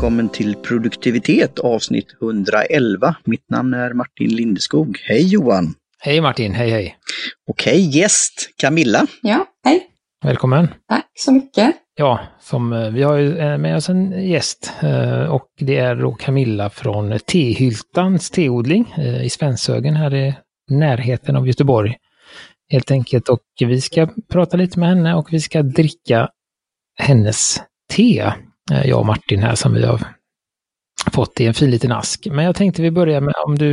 välkommen till produktivitet avsnitt 111. Mitt namn är Martin Lindeskog. Hej Johan! Hej Martin, hej hej! Och hej gäst Camilla! Ja, hej! Välkommen! Tack så mycket! Ja, som, eh, vi har ju eh, med oss en gäst eh, och det är då Camilla från Tehyltans teodling i Svenshögen här i närheten av Göteborg. Helt enkelt och vi ska prata lite med henne och vi ska dricka hennes te, Eh, jag och Martin här som vi har fått i en fin liten ask. Men jag tänkte vi börjar med om du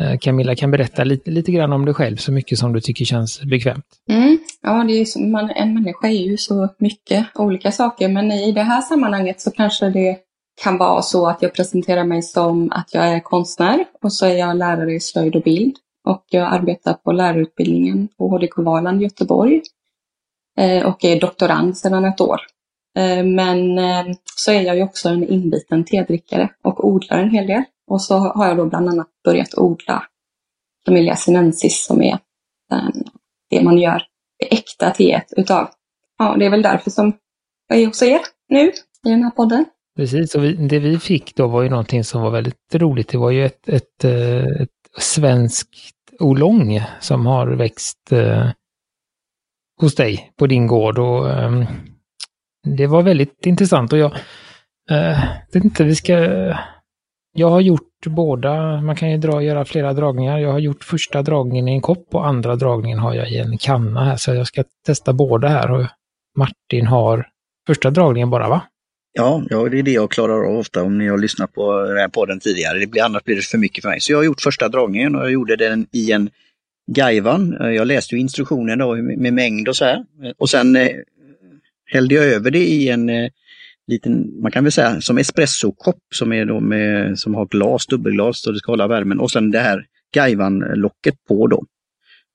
eh, Camilla kan berätta lite, lite grann om dig själv, så mycket som du tycker känns bekvämt. Mm. Ja, det är som, man, en människa är ju så mycket olika saker, men i det här sammanhanget så kanske det kan vara så att jag presenterar mig som att jag är konstnär och så är jag lärare i slöjd och bild och jag arbetar på lärarutbildningen på HDK Valand i Göteborg eh, och är doktorand sedan ett år. Eh, men eh, så är jag ju också en inbiten tedrickare och odlar en hel del. Och så har jag då bland annat börjat odla Camellia sinensis som är den, det man gör det äkta teet utav. Ja, det är väl därför som jag är hos er nu i den här podden. Precis, och vi, det vi fick då var ju någonting som var väldigt roligt. Det var ju ett, ett, ett, ett svenskt olong som har växt eh, hos dig på din gård. Och, eh, det var väldigt intressant och jag eh, vet inte, vi ska... Jag har gjort båda, man kan ju dra, göra flera dragningar. Jag har gjort första dragningen i en kopp och andra dragningen har jag i en kanna här. Så jag ska testa båda här och Martin har första dragningen bara va? Ja, ja, det är det jag klarar av ofta om ni har lyssnat på eh, den här podden tidigare. Det blir, annars blir det för mycket för mig. Så jag har gjort första dragningen och jag gjorde den i en Gaivan. Eh, jag läste ju instruktionen då med mängd och så här. Eh, och sen hällde jag över det i en eh, liten, man kan väl säga som espressokopp som är då med, som har glas, dubbelglas så det ska hålla värmen och sen det här Gaivan-locket på då.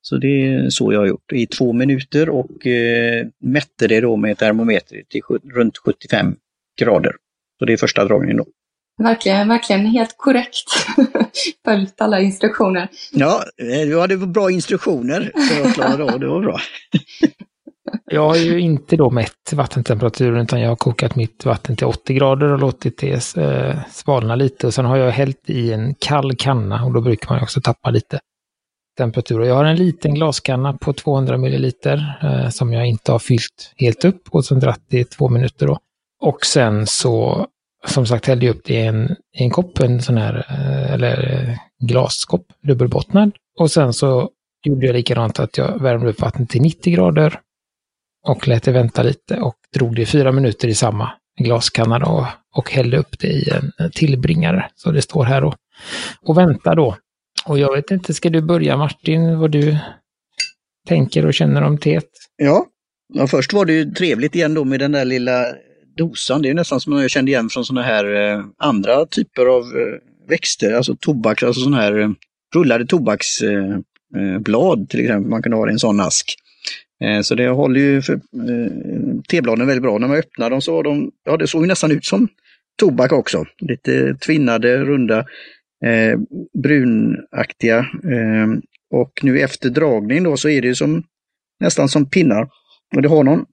Så det är så jag har gjort i två minuter och eh, mätte det då med termometer till runt 75 grader. Så det är första dragningen då. Verkligen, verkligen helt korrekt följt alla instruktioner. Ja, eh, du hade bra instruktioner för att klara av det, var bra. Jag har ju inte då mätt vattentemperaturen utan jag har kokat mitt vatten till 80 grader och låtit det eh, svalna lite. Och sen har jag hällt i en kall kanna och då brukar man också tappa lite temperatur. Jag har en liten glaskanna på 200 milliliter eh, som jag inte har fyllt helt upp och som dratt i två minuter då. Och sen så, som sagt, hällde jag upp det i en, i en kopp, en sån här, eh, eller eh, glaskopp, dubbelbottnad. Och sen så gjorde jag likadant att jag värmde upp vattnet till 90 grader och lät det vänta lite och drog det i fyra minuter i samma glaskanna då, och hällde upp det i en tillbringare. Så det står här och, och väntar då. Och jag vet inte, ska du börja Martin, vad du tänker och känner om teet? Ja, ja först var det ju trevligt igen då med den där lilla dosan. Det är nästan som jag kände igen från sådana här eh, andra typer av eh, växter, alltså tobak, alltså sådana här eh, rullade tobaksblad eh, eh till exempel. Man kan ha i en sån ask. Eh, så det håller ju för, eh, tebladen väldigt bra. När man öppnar dem så var de, ja det såg ju nästan ut som tobak också. Lite tvinnade, runda, eh, brunaktiga. Eh, och nu efter dragning då så är det ju som, nästan som pinnar. Och det har någon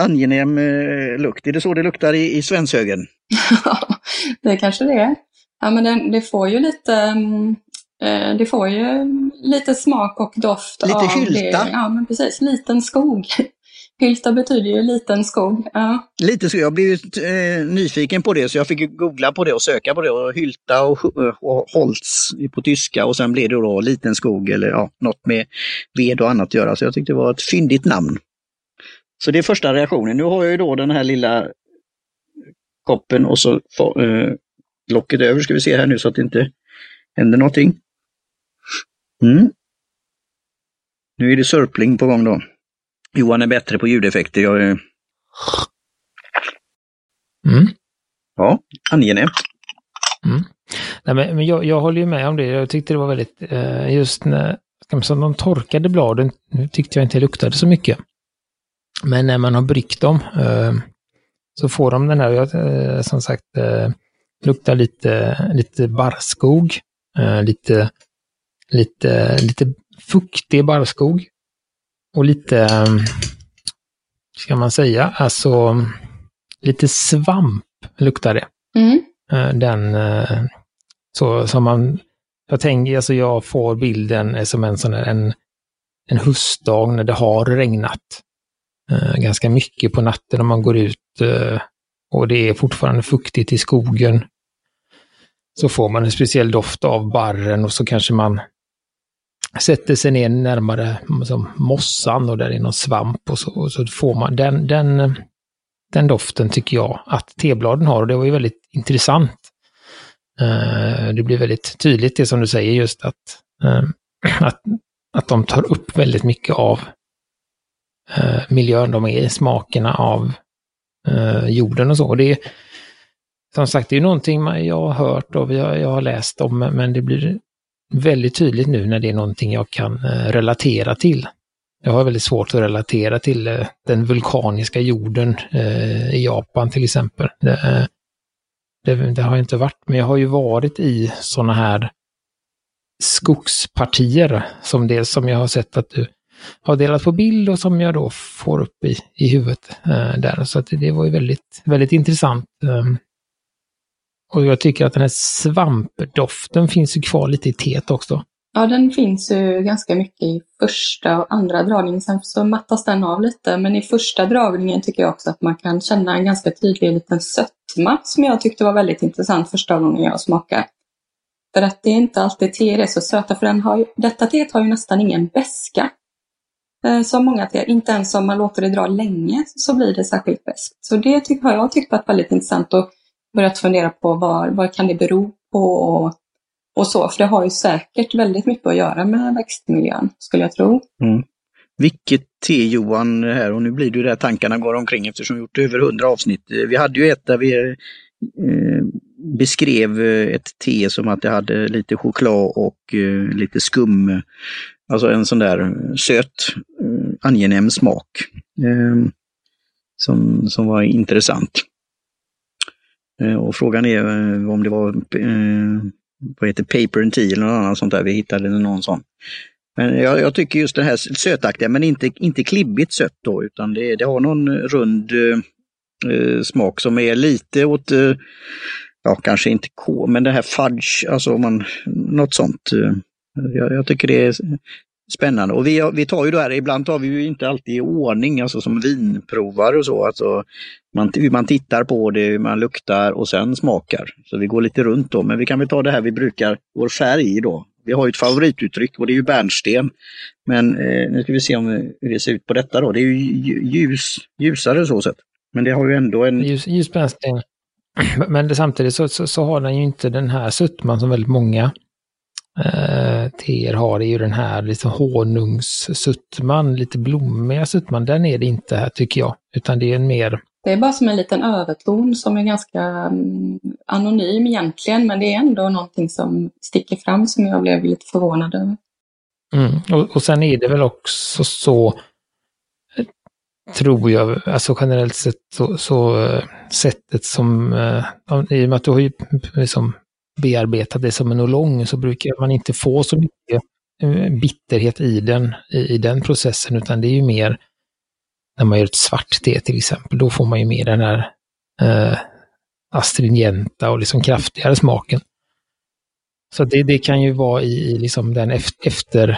angenäm eh, lukt. Är det så det luktar i, i Svenshögen? Ja, det kanske det är. Ja, men det, det får ju lite, mm, det får ju lite smak och doft lite av hylta. Det. Ja, men precis. Liten skog. Hylta betyder ju liten skog. Ja. Lite så, jag blev eh, nyfiken på det så jag fick googla på det och söka på det. Och hylta och, och holz på tyska och sen blev det då liten skog eller ja, något med ved och annat att göra. Så jag tyckte det var ett fyndigt namn. Så det är första reaktionen. Nu har jag ju då den här lilla koppen och så eh, locket över ska vi se här nu så att det inte händer någonting. Mm. Nu är det sörpling på gång då. Johan är bättre på ljudeffekter. Jag är... Mm. Ja, angenämt. Mm. Nej, men, men jag, jag håller ju med om det. Jag tyckte det var väldigt, eh, just när som de torkade bladen, nu tyckte jag inte det luktade så mycket. Men när man har bryggt dem eh, så får de den här, eh, som sagt, eh, luktar lite, lite barrskog, eh, lite lite, lite fuktig barrskog. Och lite, ehm, ska man säga, alltså lite svamp luktar det. Mm. Den, så som man, jag tänker, alltså jag får bilden som en sån här, en, en höstdag när det har regnat ganska mycket på natten om man går ut och det är fortfarande fuktigt i skogen. Så får man en speciell doft av barren och så kanske man sätter sig ner närmare som mossan och där är någon svamp och så, och så får man den, den, den doften tycker jag att tebladen har och det var ju väldigt intressant. Uh, det blir väldigt tydligt det som du säger just att, uh, att, att de tar upp väldigt mycket av uh, miljön de är i, smakerna av jorden och så. Och det, som sagt, det är någonting jag har hört och jag, jag har läst om, men det blir väldigt tydligt nu när det är någonting jag kan eh, relatera till. Jag har väldigt svårt att relatera till eh, den vulkaniska jorden eh, i Japan till exempel. Det, det, det, har jag inte varit, men jag har ju varit i sådana här skogspartier som det som jag har sett att du har delat på bild och som jag då får upp i, i huvudet där. Så att det var ju väldigt, väldigt intressant. Eh, och jag tycker att den här svampdoften finns ju kvar lite i teet också. Ja, den finns ju ganska mycket i första och andra dragningen. Sen så mattas den av lite, men i första dragningen tycker jag också att man kan känna en ganska tydlig liten sötma som jag tyckte var väldigt intressant första gången jag smakade. För att det är inte alltid teer är så söta, för den har ju, detta teet har ju nästan ingen beska. Eh, som många teer, inte ens om man låter det dra länge så blir det särskilt beskt. Så det tyck, har jag tyckt varit väldigt intressant. Och börjat fundera på vad, vad kan det bero på och, och så. För det har ju säkert väldigt mycket att göra med växtmiljön, skulle jag tro. Mm. Vilket te Johan här, och nu blir det ju där tankarna går omkring eftersom vi gjort över hundra avsnitt. Eh, vi hade ju ett där vi eh, beskrev eh, ett te som att det hade lite choklad och eh, lite skum. Alltså en sån där eh, söt, eh, angenäm smak. Eh, som, som var intressant. Eh, och frågan är eh, om det var eh, vad heter Paper and Tea eller något annat sånt där vi hittade någon sån. Men jag, jag, tycker just det här sötaktiga, men inte, inte klibbigt sött då, utan det, det har någon rund eh, smak som är lite åt, eh, ja kanske inte K, men det här fudge, alltså om man, något sånt. Eh, jag, jag, tycker det är spännande. Och vi, vi tar ju det här, ibland tar vi ju inte alltid i ordning, alltså som vinprovare och så. Alltså, man, man tittar på det, man luktar och sen smakar. Så vi går lite runt då, men vi kan väl ta det här vi brukar, vår färg då. Vi har ju ett favorituttryck och det är ju bärnsten. Men eh, nu ska vi se om hur det ser ut på detta då. Det är ju ljus, ljusare så sett. Men det har ju ändå en... Ljus, ljus bärnsten. Men det, samtidigt så, så, så, har den ju inte den här sötman som väldigt många eh, teer har är ju den här liksom honungssuttman, lite blommiga suttman. Den är det inte här tycker jag, utan det är en mer... Det är bara som en liten överton som är ganska um, anonym egentligen, men det är ändå någonting som sticker fram som jag blev lite förvånad över. Mm. Och, och sen är det väl också så, tror jag, alltså generellt sett så, så uh, sättet som, uh, i och med att du har ju liksom bearbeta det som en olong så brukar man inte få så mycket eh, bitterhet i den, i, i den processen, utan det är ju mer när man gör ett svart te till exempel, då får man ju mer den här eh, astringenta och liksom kraftigare smaken. Så det, det kan ju vara i, i liksom den efter,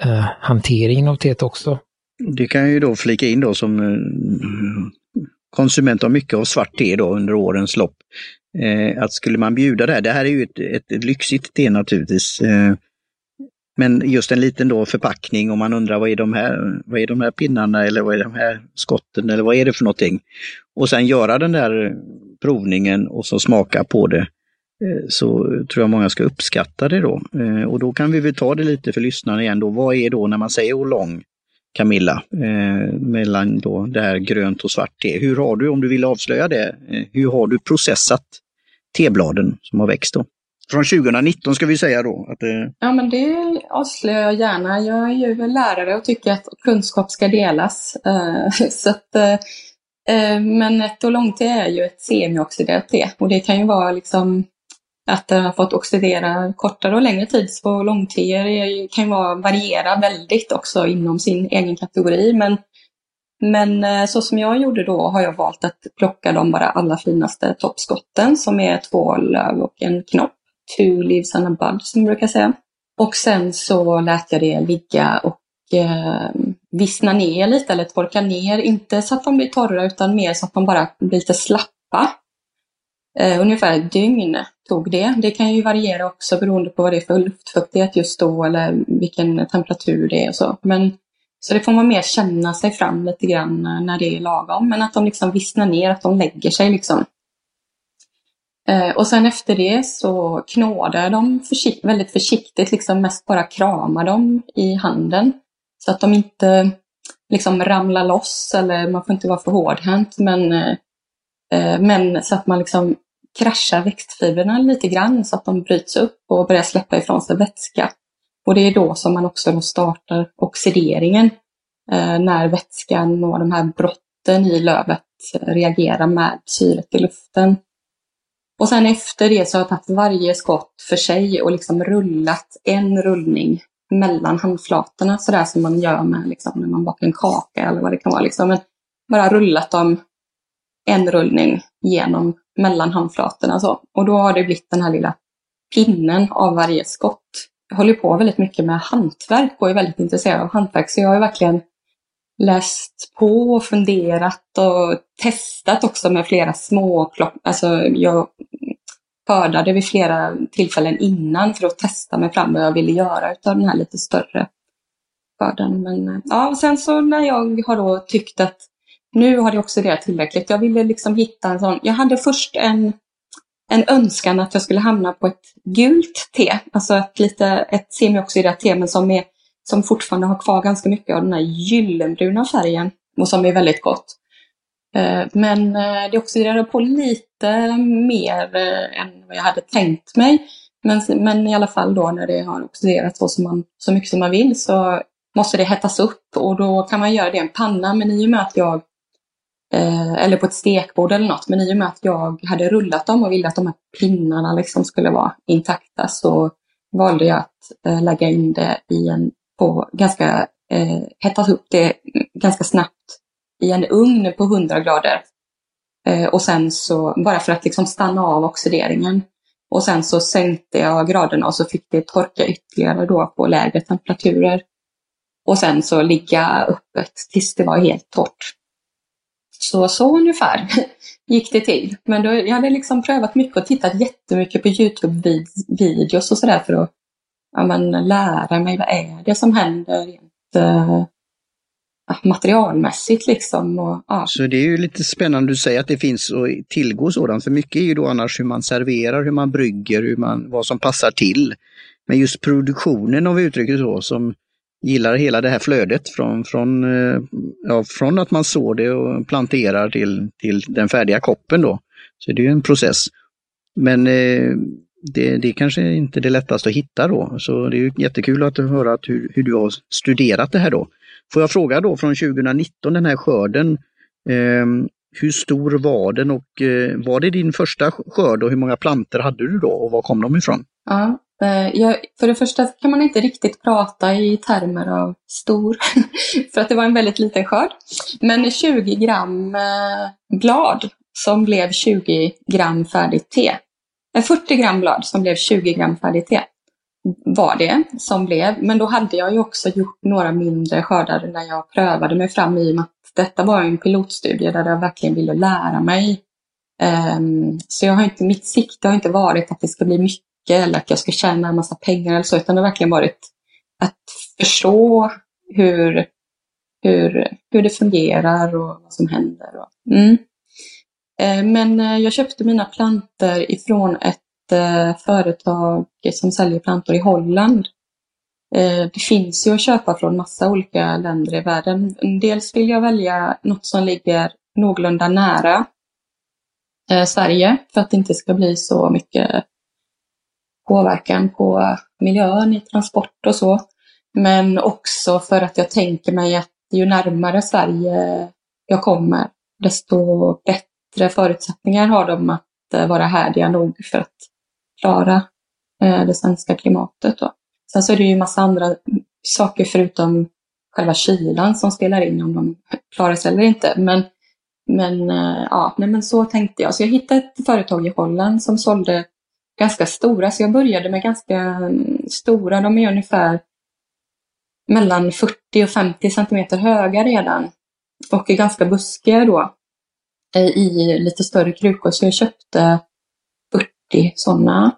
eh, hanteringen av teet också. Det kan jag ju då flika in då som eh, konsument av mycket av svart te då under årens lopp. Eh, att skulle man bjuda det här, det här är ju ett, ett, ett lyxigt te naturligtvis. Eh, men just en liten då förpackning och man undrar vad är, de här, vad är de här pinnarna eller vad är de här skotten eller vad är det för någonting? Och sen göra den där provningen och så smaka på det. Eh, så tror jag många ska uppskatta det då. Eh, och då kan vi väl ta det lite för lyssnarna igen då. Vad är då när man säger Olong? Camilla, eh, mellan då det här grönt och svart te. Hur har du, om du vill avslöja det, eh, hur har du processat tebladen som har växt då? Från 2019 ska vi säga då. Att eh... Ja, men det avslöjar jag gärna. Jag är ju lärare och tycker att kunskap ska delas. Eh, så att, eh, eh, men ett te är ju ett semioxiderat te och det kan ju vara liksom att den har fått oxidera kortare och längre tid. Så långteer kan ju variera väldigt också inom sin egen kategori. Men Men eh, så som jag gjorde då har jag valt att plocka de bara allra finaste toppskotten som är två löv och en knopp. Two leaves and a bud som man brukar säga. Och sen så lät jag det ligga och eh, vissna ner lite eller torka ner. Inte så att de blir torra utan mer så att de bara blir lite slappa. Eh, ungefär ett dygn tog det. Det kan ju variera också beroende på vad det är för luftfuktighet just då eller vilken temperatur det är och så. Men, så det får man mer känna sig fram lite grann när det är lagom. Men att de liksom vissnar ner, att de lägger sig liksom. Eh, och sen efter det så knådar jag dem försikt väldigt försiktigt, liksom mest bara kramar dem i handen. Så att de inte liksom ramlar loss eller man får inte vara för hårdhänt. Men, eh, Eh, men så att man liksom kraschar växtfibrerna lite grann så att de bryts upp och börjar släppa ifrån sig vätska. Och det är då som man också startar oxideringen. Eh, när vätskan och de här brotten i lövet reagerar med syret i luften. Och sen efter det så har jag tagit varje skott för sig och liksom rullat en rullning mellan handflatorna sådär som man gör med liksom, när man bakar en kaka eller vad det kan vara. Liksom. Men bara rullat dem en rullning genom mellan handflatorna. Så. Och då har det blivit den här lilla pinnen av varje skott. Jag håller på väldigt mycket med hantverk och är väldigt intresserad av hantverk så jag har verkligen läst på och funderat och testat också med flera små Alltså jag skördade vid flera tillfällen innan för att testa mig fram vad jag ville göra utav den här lite större skörden. Men eh, ja, och sen så när jag har då tyckt att nu har det oxiderat tillräckligt. Jag ville liksom hitta en sån. Jag hade först en, en önskan att jag skulle hamna på ett gult te. Alltså ett, lite, ett semioxiderat te men som, är, som fortfarande har kvar ganska mycket av den här gyllenbruna färgen och som är väldigt gott. Eh, men eh, det oxiderade på lite mer eh, än vad jag hade tänkt mig. Men, men i alla fall då när det har oxiderat så, som man, så mycket som man vill så måste det hettas upp och då kan man göra det i en panna. Men i och med att jag Eh, eller på ett stekbord eller något. Men i och med att jag hade rullat dem och ville att de här pinnarna liksom skulle vara intakta så valde jag att eh, lägga in det i en, på ganska, eh, hettat upp det ganska snabbt i en ugn på 100 grader. Eh, och sen så, bara för att liksom stanna av oxideringen. Och sen så sänkte jag graderna och så fick det torka ytterligare då på lägre temperaturer. Och sen så ligga öppet tills det var helt torrt. Så så ungefär gick det till. Men då, jag hade liksom prövat mycket och tittat jättemycket på Youtube-videos och sådär för att ja, men, lära mig vad är det som händer rent eh, materialmässigt liksom. Och, ja. Så det är ju lite spännande du säger att det finns att tillgå sådant, för mycket är ju då annars hur man serverar, hur man brygger, hur man, vad som passar till. Men just produktionen om vi uttrycker så, som gillar hela det här flödet från, från, eh, ja, från att man sår det och planterar till, till den färdiga koppen då. Så det är ju en process. Men eh, det, det kanske inte är det lättaste att hitta då. Så det är ju jättekul att höra att hur, hur du har studerat det här då. Får jag fråga då från 2019, den här skörden, eh, hur stor var den och eh, var det din första skörd och hur många planter hade du då och var kom de ifrån? Ja, Eh, jag, för det första kan man inte riktigt prata i termer av stor, för att det var en väldigt liten skörd. Men 20 eh, gram blad som blev 20 gram färdigt te. 40 gram blad som blev 20 gram färdigt te var det som blev. Men då hade jag ju också gjort några mindre skördar när jag prövade mig fram i och med att detta var en pilotstudie där jag verkligen ville lära mig. Um, så jag har inte, mitt sikte har inte varit att det ska bli mycket eller att jag ska tjäna en massa pengar eller så, utan det har verkligen varit att förstå hur, hur, hur det fungerar och vad som händer. Och, mm. Eh, men eh, jag köpte mina planter ifrån ett eh, företag som säljer plantor i Holland. Det finns ju att köpa från massa olika länder i världen. Dels vill jag välja något som ligger någorlunda nära Sverige för att det inte ska bli så mycket påverkan på miljön i transport och så. Men också för att jag tänker mig att ju närmare Sverige jag kommer, desto bättre förutsättningar har de att eh, vara härdiga nog för att klara eh, det svenska klimatet. Då. Sen så är det ju massa andra saker förutom själva kylan som spelar in om de klarar sig eller inte. Men, men, eh, ja, nej, men så tänkte jag. Så jag hittade ett företag i Holland som sålde ganska stora, så jag började med ganska mm, stora. De är ungefär mellan 40 och 50 centimeter höga redan och är ganska buskiga då eh, i lite större krukor. Så jag köpte 40 sådana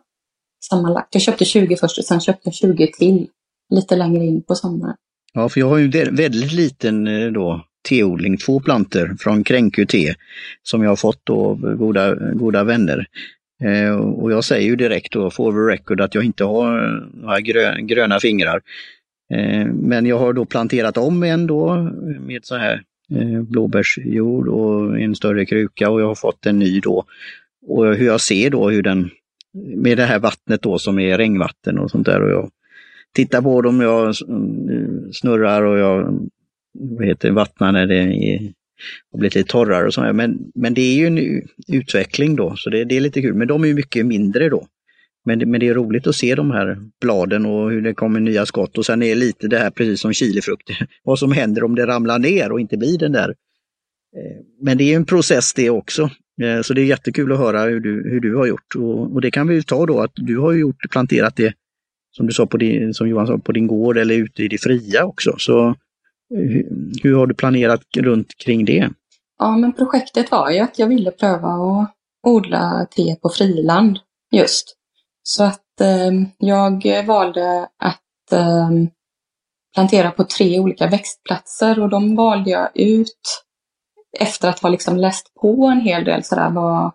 sammanlagt. Jag köpte 20 först och sen köpte jag 20 till lite längre in på sommaren. Ja, för jag har ju väldigt liten eh, då teodling, två planter från Kränkö te som jag har fått av goda, goda vänner. Eh, och jag säger ju direkt då, for the record, att jag inte har eh, några gröna fingrar. Eh, men jag har då planterat om en då med så här blåbärsjord och en större kruka och jag har fått en ny då. Och hur jag ser då hur den, med det här vattnet då som är regnvatten och sånt där och jag tittar på dem, jag mm, snurrar och jag vad heter, vattnar när det är, har blivit lite torrare och sånt. Men, men det är ju en utveckling då, så det, det är lite kul. Men de är ju mycket mindre då. Men, men det är roligt att se de här bladen och hur det kommer nya skott. Och sen är lite det här precis som chilifrukt, vad som händer om det ramlar ner och inte blir den där. Eh, men det är en process det också. Eh, så det är jättekul att höra hur du, hur du har gjort. Och, och det kan vi ta då att du har gjort, planterat det, som du sa, på din, som Johan sa, på din gård eller ute i det fria också. Så hur, har du planerat runt kring det? Ja, men projektet var ju att jag ville pröva att odla te på friland just. Så att eh, jag valde att eh, plantera på tre olika växtplatser och de valde jag ut efter att ha liksom läst på en hel del sådär vad,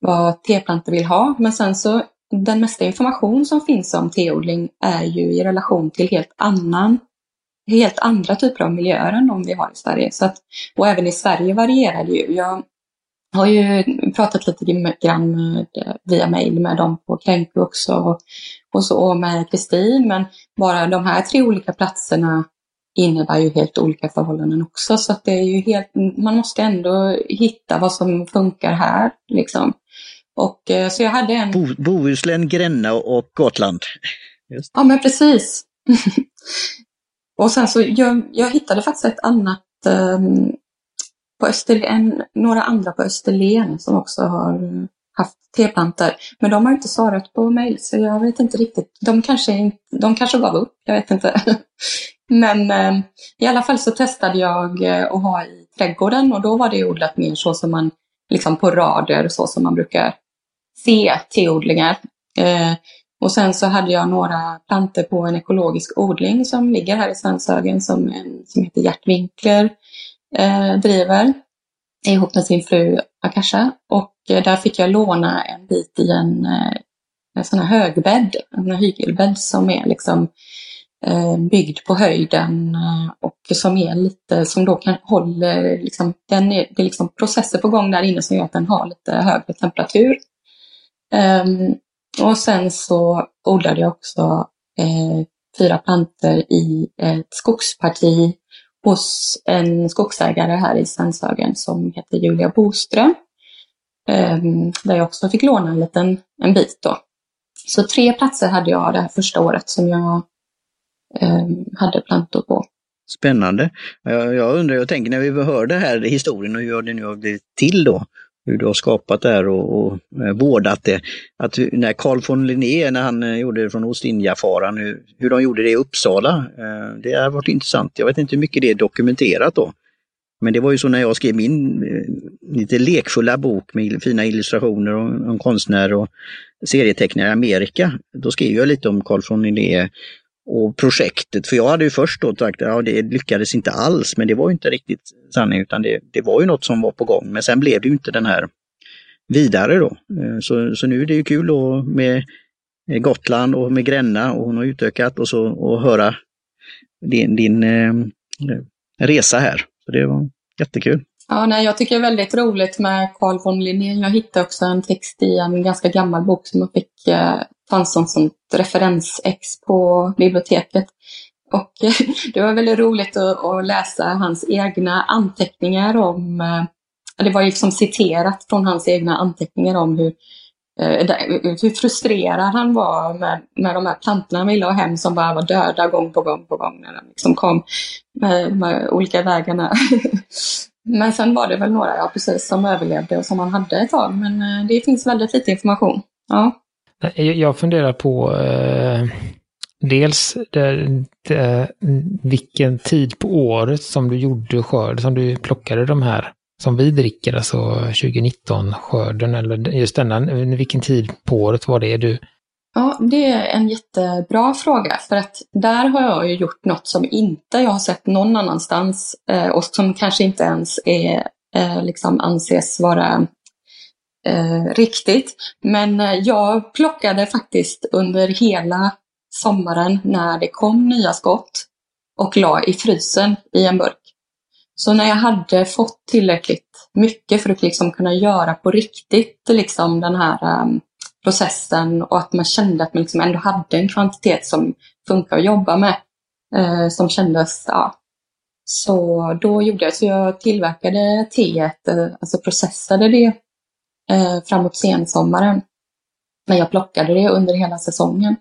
vad teplantor vill ha. Men sen så, den mesta information som finns om teodling är ju i relation till helt annan helt andra typer av miljöer än de vi har i Sverige. Så att, och även i Sverige varierar det ju. Jag har ju pratat lite grann med, via mail med dem på Kränku också och, och så med Kristin, men bara de här tre olika platserna innebär ju helt olika förhållanden också. Så att det är ju helt, man måste ändå hitta vad som funkar här. Liksom. Och, eh, så jag hade en... Bo, Bohuslän, Gränna och Gotland. Just. Ja, men precis. och sen så jag, jag hittade faktiskt ett annat um, på Österlen, några andra på Österlen som också har eh, haft teplantor. Men de har inte svarat på mejl så jag vet inte riktigt. De kanske, de kanske gav upp, jag vet inte. Men eh, i alla fall så testade jag eh, att ha i trädgården och då var det odlat mer så som man, liksom på rader, så som man brukar se teodlingar. Eh, och sen så hade jag några planter på en ekologisk odling som ligger här i Svenshögen som, en, som heter Gert Winkler eh, driver ihop med sin fru Akasha. Och eh, där fick jag låna en bit i en, eh, en sån här högbädd, en hygelbädd som är liksom eh, byggd på höjden eh, och som är lite, som då kan hålla, liksom, den är, det är liksom processer på gång där inne som gör att den har lite högre temperatur. Um, och sen så odlade jag också eh, fyra planter i ett skogsparti hos en skogsägare här i Svenshögen som heter Julia Boström. Eh, där jag också fick låna en liten en bit då. Så tre platser hade jag det här första året som jag eh, hade plantor på. Spännande. Jag, jag undrar, jag tänker när vi hör den här historien och hur det nu har blivit till då, hur du har skapat det här och, och eh, vårdat det. Att när Carl von Linné, när han eh, gjorde det från Ostindiefararen, hur, hur de gjorde det i Uppsala, eh, det har varit intressant. Jag vet inte hur mycket det är dokumenterat då. Men det var ju så när jag skrev min eh, lite lekfulla bok med fina illustrationer om, om konstnärer och serietecknare i Amerika. Då skrev jag lite om Carl von Linné och projektet. För jag hade ju först då sagt att ja, det lyckades inte alls, men det var ju inte riktigt sanning utan det, det var ju något som var på gång. Men sen blev det ju inte den här vidare då. Eh, så, så nu är det ju kul då med Gotland och med Gränna och hon har utökat och så och höra din, din eh, resa här. Så det var jättekul. Ja, nej, jag tycker det är väldigt roligt med Carl von Linné. Jag hittade också en text i en ganska gammal bok som jag fick eh, fanns som sånt referensex på biblioteket. Och det var väldigt roligt att, att, läsa hans egna anteckningar om, eh, det var liksom citerat från hans egna anteckningar om hur, eh, hur frustrerad han var med, med de här plantorna han ville ha hem som bara var döda gång på gång på gång när de liksom kom. med med olika vägarna. men sen var det väl några, ja precis, som överlevde och som han hade ett tag. Men eh, det finns väldigt lite information. Ja. Eh, jag funderar på eh, dels det, eh, det, vilken tid på året som du gjorde skörd, som du plockade de här som vi dricker, alltså 2019-skörden, eller just denna, eh, vilken tid på året var det? Du Ja, det är en jättebra fråga för att där har jag ju gjort något som inte jag har sett någon annanstans och som kanske inte ens är, liksom anses vara eh, riktigt. Men eh, jag plockade faktiskt under hela sommaren när det kom nya skott och la i frysen i en burk. Så när jag hade fått tillräckligt mycket för att liksom kunna göra på riktigt liksom den här um, processen och att man kände att man liksom ändå hade en kvantitet som funkar att jobba med. Eh, som kändes, ja. Så då gjorde jag så jag tillverkade teet, eh, alltså processade det eh, framåt sensommaren. Men jag plockade det under hela säsongen.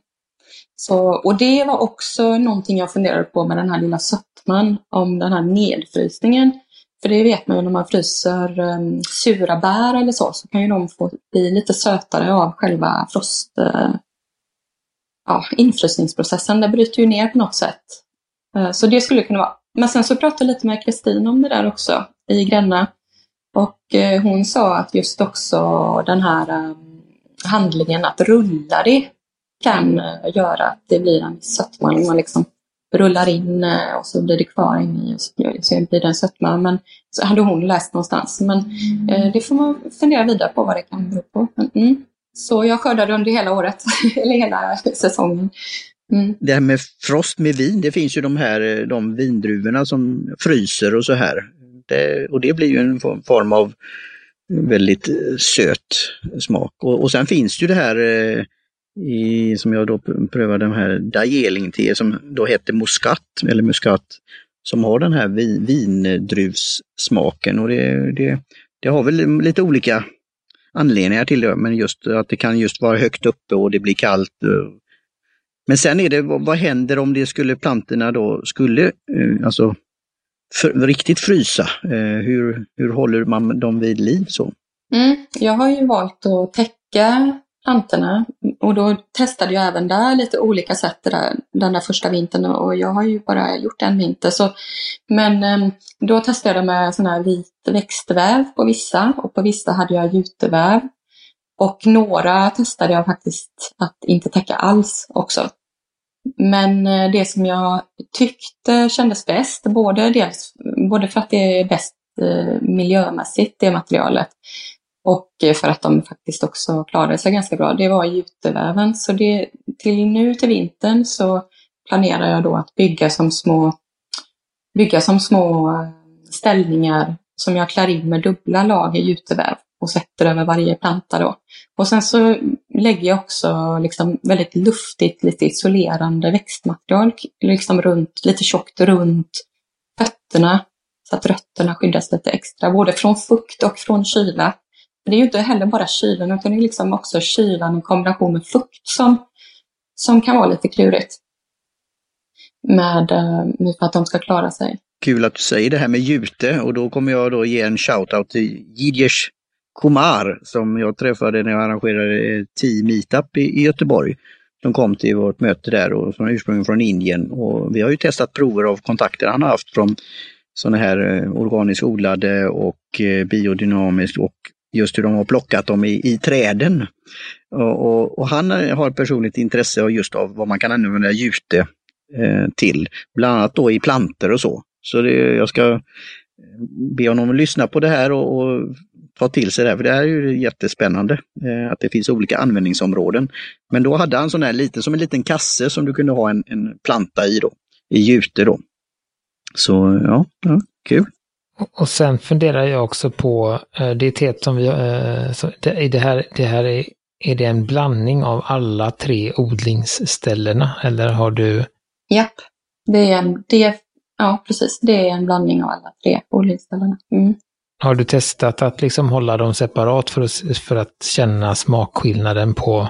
Så, och det var också någonting jag funderade på med den här lilla sötman, om den här nedfrysningen. För det vet man ju när man fryser um, sura bär eller så, så kan ju de få bli lite sötare av själva frost... Uh, ja, infrysningsprocessen. Det bryter ju ner på något sätt. Uh, så det skulle kunna vara. Men sen så pratade jag lite med Kristin om det där också i Gränna. Och uh, hon sa att just också den här um, handlingen att rulla det kan göra att det blir en sötma. Man liksom rullar in eh, och så blir det kvar inne i och så blir det en sötma. Men så hade hon läst någonstans. Men eh, det får man fundera vidare på vad det kan bero på. Men, mm. Så jag skördade under hela året, eller hela säsongen. Mm. Det här med frost med vin, det finns ju de här eh, de vindruvorna som fryser och så här. Det, eh, och det blir ju en form av väldigt eh, söt smak. Och, och sen finns det ju det här eh, i, som jag då prövade, den här Dajeling-te som då heter Muscat, eller Muscat, som har den här vin, vindruvssmaken. Och det, det, det har väl lite olika anledningar till det, men just att det kan just vara högt uppe och det blir kallt. Men sen är det, vad händer om det skulle plantorna då skulle, alltså för, riktigt frysa? Eh, hur, hur håller man dem vid liv så? Mm, jag har ju valt att täcka plantorna. Och då testade jag även där lite olika sätt där, den där första vintern och jag har ju bara gjort en vinter. Så, men ehm, då testade jag med sån här vit växtväv på vissa och på vissa hade jag juteväv. Och några testade jag faktiskt att inte täcka alls också. Men eh, det som jag tyckte kändes bäst, både, dels, både för att det är bäst eh, miljömässigt, det materialet, och eh, för att de faktiskt också klarade sig ganska bra. Det var juteväven. Så det, till nu till vintern så planerar jag då att bygga som små, bygga som små ställningar som jag klär in med dubbla lager juteväv och sätter över varje planta då. Och sen så lägger jag också liksom väldigt luftigt, lite isolerande växtmaterial liksom runt, lite tjockt runt fötterna så att rötterna skyddas lite extra, både från fukt och från kyla. Det är ju inte heller bara kylan, utan det är liksom också kylan i kombination med fukt som, som kan vara lite klurigt. Med, eh, med för att de ska klara sig. Kul att du säger det här med jute och då kommer jag då ge en shout-out till Jidjesh Kumar som jag träffade när jag arrangerade Team Meetup i, i Göteborg. De kom till vårt möte där och som är ursprungligen från Indien och vi har ju testat prover av kontakter han har haft från sådana här eh, organiskt odlade och eh, biodynamiskt och just hur de har plockat dem i, i träden. Och, och, och, han eh, har personligt intresse av just av vad man kan använda jute eh, till, bland annat då i planter och så. Så det, jag ska be honom att lyssna på det här och, och ta till sig det här, för det här är ju jättespännande eh, att det finns olika användningsområden. Men då hade han sån här lite, som en liten kasse som du kunde ha en, en planta i då, i jute då. Så ja, ja kul. Och sen funderar jag också på eh, det teet som vi, eh, så det, det, här, det här är, är det en blandning av alla tre odlingsställena eller har du? Japp, det är en, det, ja precis, det är en blandning av alla tre odlingsställena. Mm. Har du testat att liksom hålla dem separat för att, för att känna smakskillnaden på,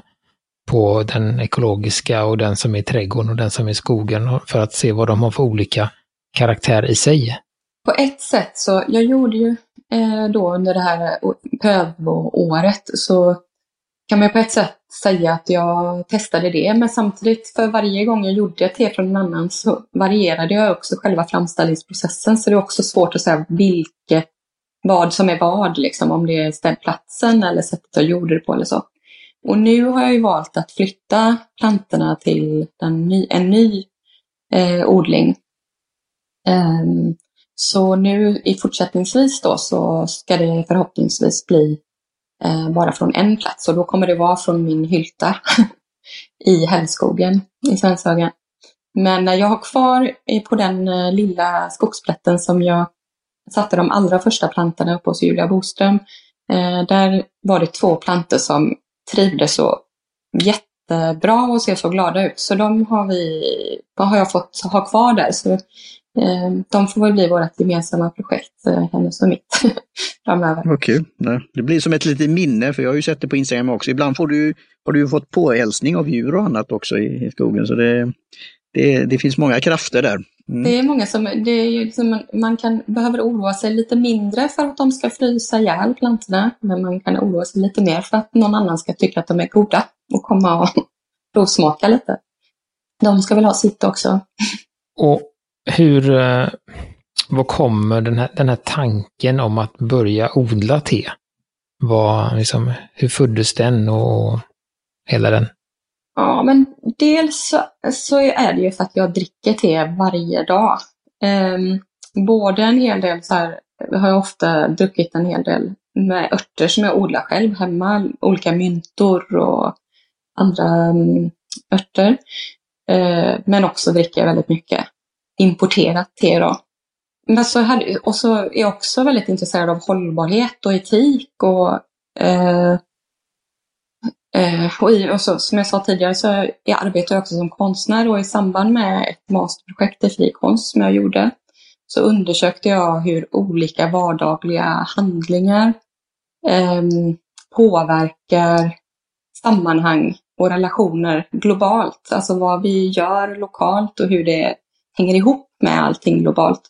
på den ekologiska och den som är i trädgården och den som är i skogen för att se vad de har för olika karaktär i sig? På ett sätt så, jag gjorde ju eh, då under det här prövåret så kan man på ett sätt säga att jag testade det, men samtidigt för varje gång jag gjorde ett te från en annan så varierade jag också själva framställningsprocessen, så det är också svårt att säga vilket, vad som är vad, liksom, om det är platsen eller sättet jag gjorde det på eller så. Och nu har jag ju valt att flytta plantorna till ny, en ny eh, odling. Um, så nu i fortsättningsvis då så ska det förhoppningsvis bli eh, bara från en plats och då kommer det vara från min hylta i Hällskogen i Svenshögen. Men när jag har kvar på den eh, lilla skogsplätten som jag satte de allra första plantorna uppe hos Julia Boström. Eh, där var det två plantor som trivdes så jättebra och ser så glada ut. Så de har, vi, har jag fått ha kvar där. Så Eh, de får väl bli vårt gemensamma projekt, eh, hennes och mitt, framöver. Vad kul. Det blir som ett litet minne, för jag har ju sett det på Instagram också. Ibland får du, har du fått påhälsning av djur och annat också i, i skogen, så det, det, det finns många krafter där. Mm. Det är många som, det är liksom, man, man kan, behöver oroa sig lite mindre för att de ska frysa ihjäl plantorna, men man kan oroa sig lite mer för att någon annan ska tycka att de är goda och komma och provsmaka lite. De ska väl ha sitt också. Och hur, eh, vad kommer den här, den här tanken om att börja odla te? Vad, liksom, hur föddes den och hela den? Ja, men dels så, så är det ju för att jag dricker te varje dag. Um, både en hel del så här, jag har ofta druckit en hel del med örter som jag odlar själv hemma, olika myntor och andra um, örter. Uh, men också dricker jag väldigt mycket importerat te då. Men så här, och så är jag också väldigt intresserad av hållbarhet och etik och, uh, eh, och, i, och så, som jag sa tidigare så jag arbetar jag också som konstnär och i samband med ett masterprojekt i frikonst som jag gjorde så undersökte jag hur olika vardagliga handlingar eh, påverkar sammanhang och relationer globalt. Alltså vad vi gör lokalt och hur det hänger ihop med allting globalt.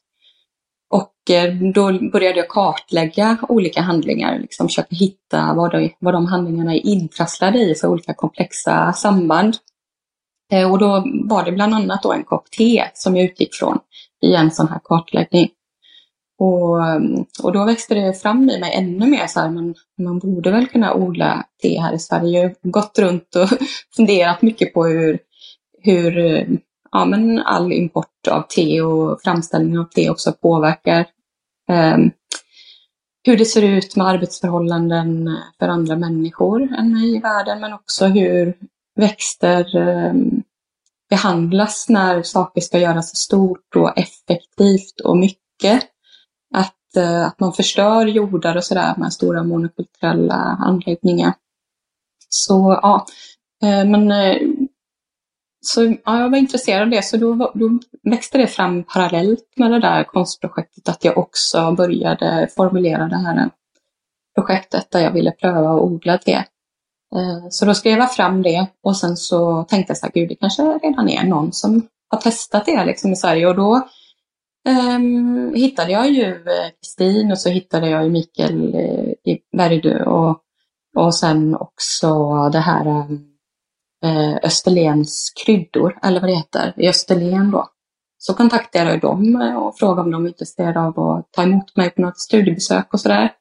Och eh, då började jag kartlägga olika handlingar, liksom försöka hitta vad de, vad de handlingarna är intrasslade i för olika komplexa samband. Eh, och då var det bland annat då en kopp te som jag utgick från i en sån här kartläggning. Och, eh, och då växte det fram i mig ännu mer så här, man, man borde väl kunna odla te här i Sverige. Jag har gått runt och funderat mycket på hur, hur ja, men all import av te och framställning av te också påverkar eh, hur det ser ut med arbetsförhållanden för andra människor än mig i världen, men också hur växter eh, behandlas när saker ska göras stort och effektivt och mycket. Att, eh, att man förstör jordar och sådär med stora monokulturella anläggningar. Så ja, eh, men eh, så ja, jag var intresserad av det, så då, då växte det fram parallellt med det där konstprojektet, att jag också började formulera det här projektet där jag ville pröva att odla te. Eh, så då skrev jag fram det och sen så tänkte jag så här, gud det kanske redan är någon som har testat det liksom i Sverige och då um, hittade jag ju eh, Kristin och så hittade jag ju Mikael eh, i Bergdö och, och sen också det här um, Eh, Österlens kryddor, eller vad det heter, i Österlen då. Så kontaktade jag dem eh, och frågade om de var intresserade av att ta emot mig på något studiebesök och sådär.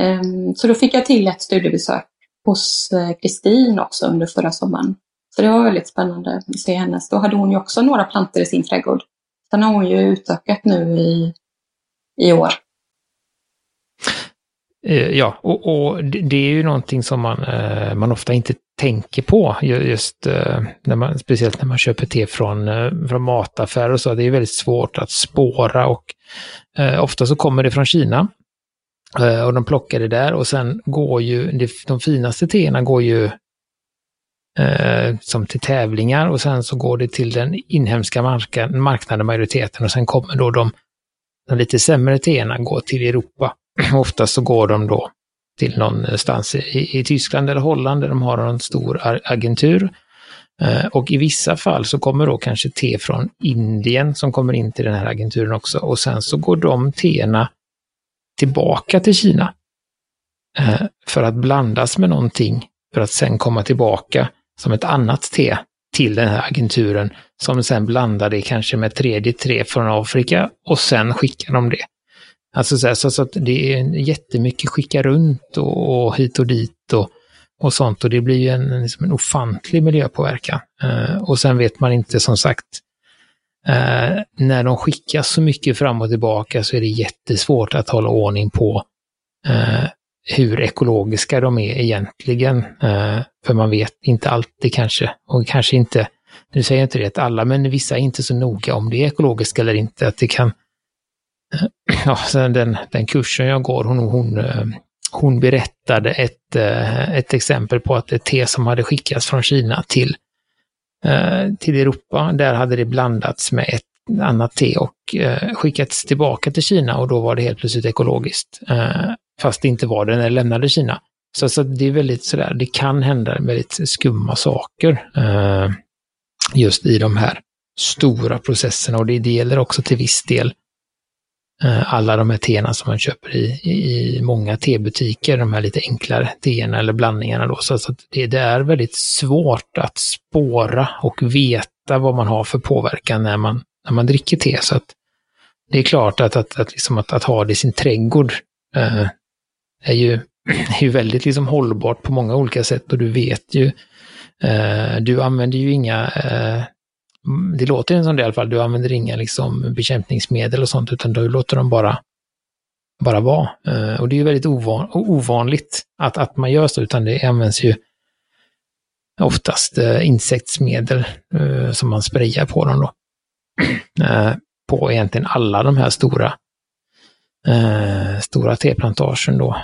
Ehm, så då fick jag till ett studiebesök hos eh, Kristin också under förra sommaren. Så det var väldigt spännande att se hennes. Då hade hon ju också några plantor i sin trädgård. Sen har hon ju utökat nu i, i år. Ja, och, och, det är ju någonting som man, man ofta inte tänker på. Just eh, när man, speciellt när man köper te från, eh, från mataffärer och så. Det är väldigt svårt att spåra och eh, ofta så kommer det från Kina. Eh, och de plockar det där och sen går ju, de finaste teerna går ju eh, som till tävlingar och sen så går det till den inhemska marknaden, marknaden majoriteten och sen kommer då de, de lite sämre teerna går till Europa. Oftast så går de då till någonstans i, i Tyskland eller Holland där de har en stor agentur. Eh, och i vissa fall så kommer då kanske te från Indien som kommer in till den här agenturen också och sen så går de teerna tillbaka till Kina eh, för att blandas med någonting för att sen komma tillbaka som ett annat te till den här agenturen som sen blandar det kanske med tredje tre från Afrika och sen skickar de det. Alltså så, här, så, att det är jättemycket skicka runt och, och hit och dit och, och sånt och det blir ju en, liksom en ofantlig miljöpåverkan. Eh, och sen vet man inte som sagt, eh, när de skickas så mycket fram och tillbaka så är det jättesvårt att hålla ordning på eh, hur ekologiska de är egentligen. Eh, för man vet inte alltid kanske, och kanske inte, nu säger jag inte det att alla, men vissa är inte så noga om det är ekologiskt eller inte, att det kan ja, sen den, den kursen jag går, hon, hon, eh, hon berättade ett, eh, ett exempel på att ett te som hade skickats från Kina till, eh, till Europa, där hade det blandats med ett annat te och skickats tillbaka till Kina och då var det helt plötsligt ekologiskt. Fast det inte var det när det lämnade Kina. Så, så det är väldigt sådär, det kan hända väldigt skumma saker just i de här stora processerna och det, det gäller också till viss del Eh, Eh, alla de här teerna som man köper i, i många tebutiker, de här lite enklare teerna eller blandningarna då. Så, så det, det, är väldigt svårt att spåra och veta vad man har för påverkan när man, när man dricker te. Så att det är klart att, att, att, liksom att, att ha det i sin trädgård eh, är, ju, är ju väldigt liksom hållbart på många olika sätt och du vet ju, eh, du använder ju inga eh, Mm, det låter som det i alla fall, du använder inga liksom bekämpningsmedel och sånt, utan du låter dem bara, bara vara. Eh, och det är ju väldigt ovan, ovanligt att, att man gör så, utan det används ju oftast eh, insektsmedel eh, som man sprayar på dem då. på egentligen alla de här stora, stora teplantagen då.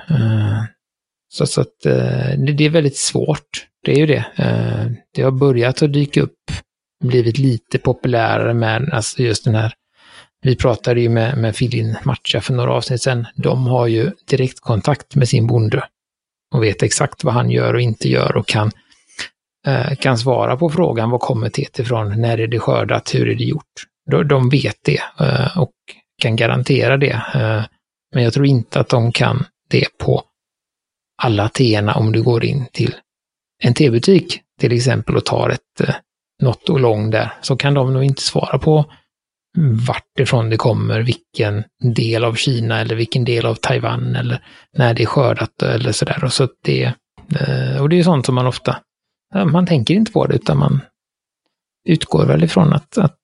så, så att det, det, är väldigt svårt, det är ju det. det har börjat att dyka upp blivit lite populärare med alltså just den här vi pratade ju med, med Filin Matcha för några avsnitt sedan. De har ju direktkontakt med sin bonde och vet exakt vad han gör och inte gör och kan, eh, kan svara på frågan var kommer teet ifrån, när är det skördat, hur är det gjort. De, de vet det eh, och kan garantera det. Eh, men jag tror inte att de kan det på alla teerna om du går in till en tebutik till exempel och tar ett, eh, något lång där, så kan de nog inte svara på vart ifrån det kommer, vilken del av Kina eller vilken del av Taiwan eller när det är skördat eller sådär. Och, så det, eh, och det är sånt som man ofta, man tänker inte på det utan man utgår väl ifrån att, att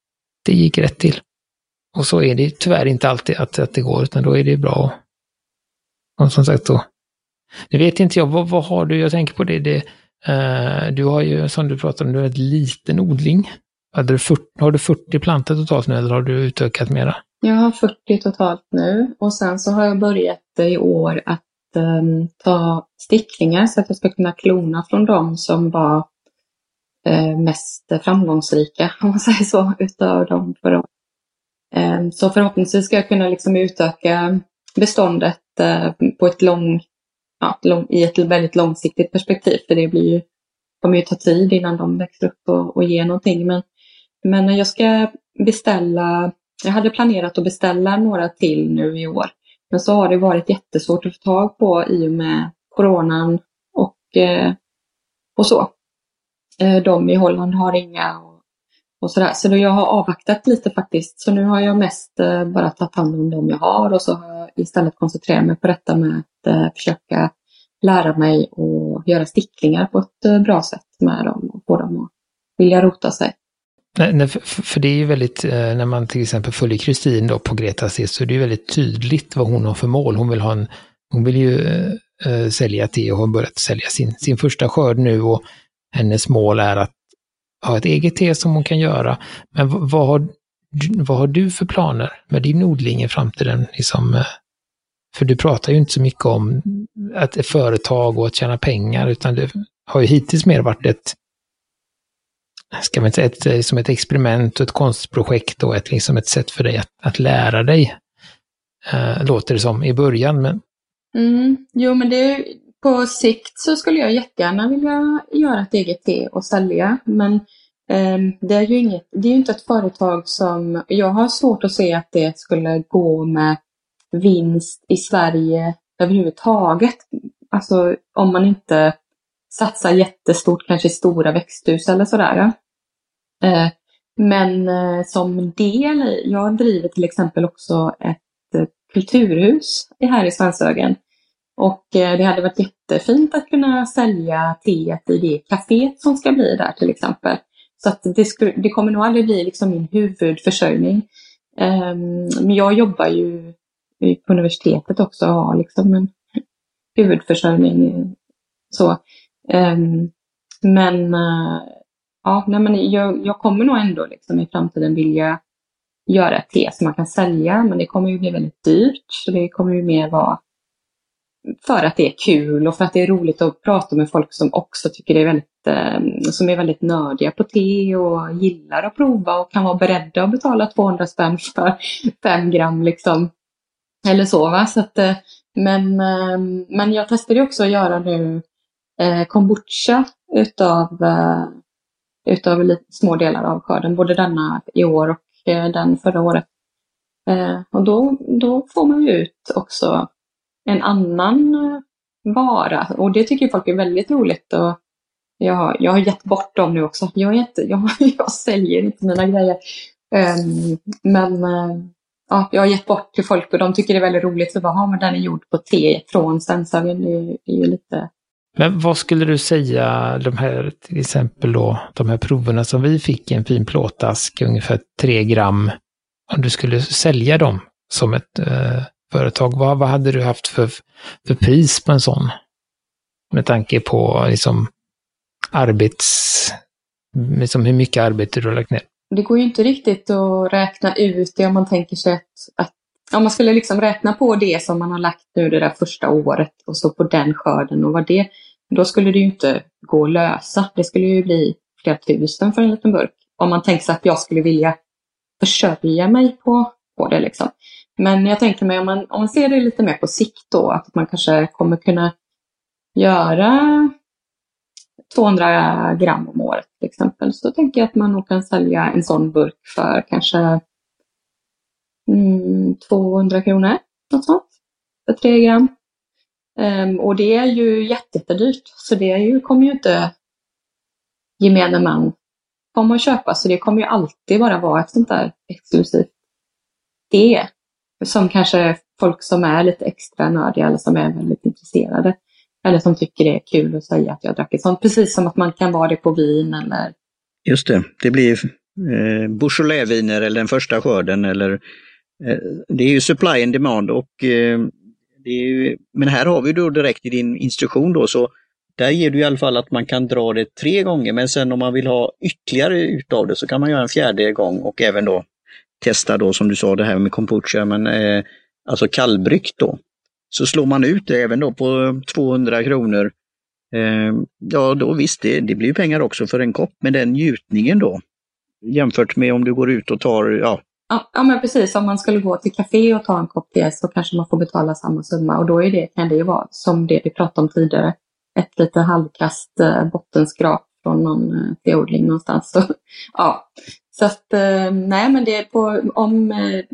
det gick rätt till. Och så är det tyvärr inte alltid att, att det går, utan då är det bra. Och som sagt då, nu vet inte jag, vad, vad har du, jag tänker på det, det Eh, du har ju, som du pratade om, du har en liten odling. Hade du 40, har du 40 plantor totalt nu eller har du utökat mera? Jag har 40 totalt nu och sen så har jag börjat i år att um, ta sticklingar så att jag ska kunna klona från dem som var uh, mest framgångsrika, om man säger så, utav dem förra året. Um, så förhoppningsvis ska jag kunna liksom utöka beståndet uh, på ett lång, ja, lång, i ett väldigt långsiktigt perspektiv. För det blir ju, kommer ju ta tid innan de växer upp och, och ger någonting. Men, men jag ska beställa, jag hade planerat att beställa några till nu i år. Men så har det varit jättesvårt att få tag på i och med coronan och, eh, och så. Eh, de i Holland har inga och, och sådär. Så då jag har avvaktat lite faktiskt. Så nu har jag mest eh, bara tagit hand om de jag har och så har jag istället koncentrerat mig på detta med att eh, försöka lära mig att göra sticklingar på ett eh, bra sätt med dem och få dem att vilja rota sig. Nej, nej, för, för, det är ju väldigt, eh, när man till exempel följer Kristin då på Gretas C så är det ju väldigt tydligt vad hon har för mål. Hon vill ha en, hon vill ju äh, sälja te och har börjat sälja sin, sin första skörd nu och hennes mål är att ha ett eget te som hon kan göra. Men vad har, vad har du för planer med din odling i framtiden? Liksom, för du pratar ju inte så mycket om att det är företag och att tjäna pengar, utan det har ju hittills mer varit ett, ska man säga, ett, eh, som ett experiment och ett konstprojekt och ett, liksom ett sätt för dig att, att lära dig. Eh, låter det som i början. Men... Mm, jo, men det, på sikt så skulle jag jättegärna vilja göra ett eget te och sälja, men ehm, det är ju inget, det är inte ett företag som, jag har svårt att se att det skulle gå med vinst i Sverige överhuvudtaget. Alltså om man inte satsar jättestort, kanske i stora växthus eller sådär. Eh, men eh, som del, jag driver till exempel också ett eh, kulturhus här i Svanshögen. Och eh, det hade varit jättefint att kunna sälja teet i det kaféet som ska bli där till exempel. Så att det, skulle, det kommer nog aldrig bli liksom min huvudförsörjning. Ehm, men jag jobbar ju på universitetet också och har liksom en huvudförsörjning. Så. Um, men uh, ja, nej, men jag, jag, kommer nog ändå liksom i framtiden vilja göra ett te som man kan sälja, men det kommer ju bli väldigt dyrt. Så det kommer ju mer vara för att det är kul och för att det är roligt att prata med folk som också tycker det är väldigt, eh, som är väldigt nördiga på te och gillar att prova och kan vara beredda att betala 200 spänn för 5 gram liksom. Eller så va. Så att, eh, men, ehm, men jag testade också att göra nu eh, kombucha utav, eh, utav lite små delar av skörden, både denna i år och den förra året. Och då, då får man ju ut också en annan vara. Och det tycker folk är väldigt roligt. Och jag, har, jag har gett bort dem nu också. Jag, inte, jag, jag säljer inte mina grejer. Ehm, men ja, jag har gett bort till folk och de tycker det är väldigt roligt. Så bara, ja, men den är gjord på te från Stenshagen. Det, det är ju lite... Men vad skulle du säga, de här till exempel då, de här proverna som vi fick i en fin plåtask, ungefär tre gram, om du skulle sälja dem som ett eh, företag. Vad, vad hade du haft för, för pris på en sån? Med tanke på liksom arbets... Liksom hur mycket arbete du har lagt ner. Det går ju inte riktigt att räkna ut det om man tänker sig att, att om man skulle liksom räkna på det som man har lagt nu det där första året och så på den skörden och vad det, då skulle det ju inte gå att lösa. Det skulle ju bli flera tusen för en liten burk. Om man tänker sig att jag skulle vilja försörja mig på, på det liksom. Men jag tänker mig om man, om man ser det lite mer på sikt då, att man kanske kommer kunna göra 200 gram om året till exempel. Så då tänker jag att man nog kan sälja en sån burk för kanske mm, 200 kronor. Något sånt. För 3 gram. Um, och det är ju jättedyrt. Så det är ju, kommer ju inte gemene man komma och köpa. Så det kommer ju alltid bara vara ett sånt där exklusivt det som kanske folk som är lite extra nördiga eller som är väldigt intresserade. Eller som tycker det är kul att säga att jag drack ett sånt. Precis som att man kan vara det på vin eller... Just det, det blir eh, Beaujolais-viner eller den första skörden eller eh, det är ju supply and demand och eh, det är ju, men här har vi då direkt i din instruktion då så där ger du i alla fall att man kan dra det tre gånger men sen om man vill ha ytterligare utav det så kan man göra en fjärde gång och även då testa då som du sa det här med kombucha, men eh, alltså kallbryggt då. Så slår man ut det även då på 200 kronor. Eh, ja då visst, det, det blir pengar också för en kopp, men den njutningen då jämfört med om du går ut och tar, ja. Ja, ja men precis, om man skulle gå till café och ta en kopp te så kanske man får betala samma summa och då är det, kan det ju vara som det vi pratade om tidigare, ett lite halvkast eh, bottenskrap från någon eh, teodling någonstans. Så, ja, så att, eh, nej men det är på, om, eh,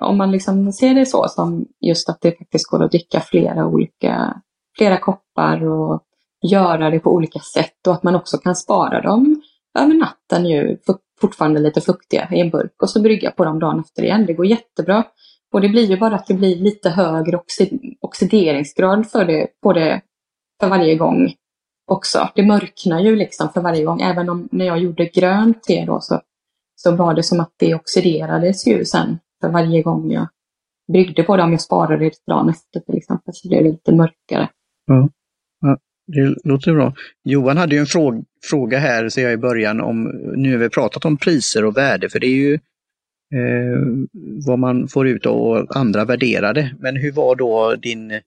om man liksom ser det så som just att det faktiskt går att dricka flera olika, flera koppar och göra det på olika sätt och att man också kan spara dem över natten ju fortfarande lite fuktiga i en burk och så brygga på dem dagen efter igen. Det går jättebra. Och det blir ju bara att det blir lite högre oxideringsgrad för det, på det för varje gång också. Det mörknar ju liksom för varje gång. Även om när jag gjorde grönt te då så så var det som att det oxiderades ju sen för varje gång jag bryggde på det. Om jag sparade det dagen efter till exempel så blev det lite mörkare. Ja, ja det låter bra. Johan hade ju en fråga, fråga här, ser jag i början, om, nu har vi pratat om priser och värde, för det är ju eh, vad man får ut och andra värderade. Men hur var då din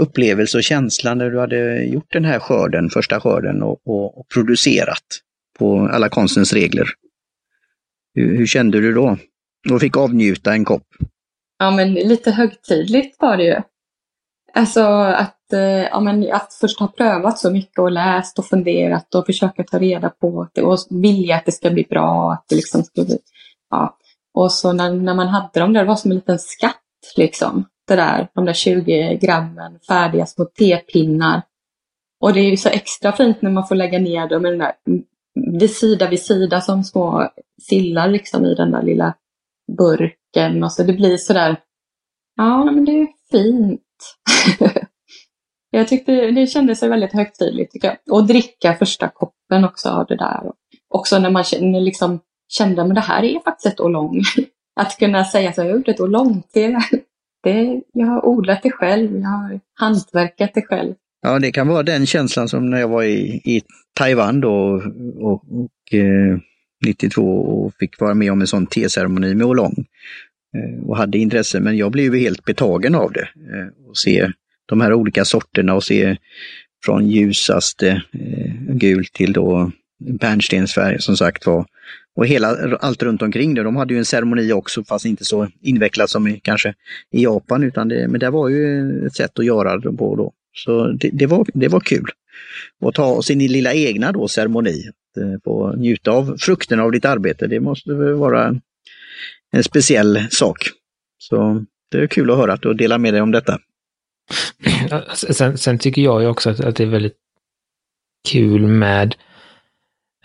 upplevelse och känsla när du hade gjort den här skörden, första skörden och, och, och producerat på alla konstens regler? Hur, hur kände du då? Och fick avnjuta en kopp? Ja, men lite högtidligt var det ju. Alltså att eh, ja, men att först ha prövat så mycket och läst och funderat och försöka ta reda på det och vilja att det ska bli bra. Att det liksom ska bli, ja. Och så när, när man hade dem där, det var som en liten skatt liksom. Det där, de där 20 grammen färdiga små tepinnar. Och det är ju så extra fint när man får lägga ner dem i den där, vid sida vid sida som små sillar liksom i den där lilla burken. Och så det blir sådär, ja men det är fint. jag tyckte det kändes väldigt högtidligt tycker jag. Och dricka första koppen också av det där. Också när man känner, liksom, kände att det här är faktiskt ett olong. Att kunna säga så, jag har gjort ett olong. till. det, jag har odlat det själv, jag har hantverkat det själv. Ja, det kan vara den känslan som när jag var i, i Taiwan då och, och eh, 92 och fick vara med om en sån teceremoni med Olong. Eh, och hade intresse, men jag blev helt betagen av det. Eh, och se de här olika sorterna och se från ljusaste eh, gul till då bärnstensfärg som sagt var. Och hela, allt runt omkring det. De hade ju en ceremoni också fast inte så invecklat som i, kanske i Japan. Utan det, men det var ju ett sätt att göra det på då. Så det, det, var, det var kul. Och ta sin lilla egna då ceremoni. Eh, få njuta av frukterna av ditt arbete. Det måste vara en speciell sak. Så det är kul att höra att du delar med dig om detta. Sen, sen tycker jag ju också att, att, det är väldigt kul med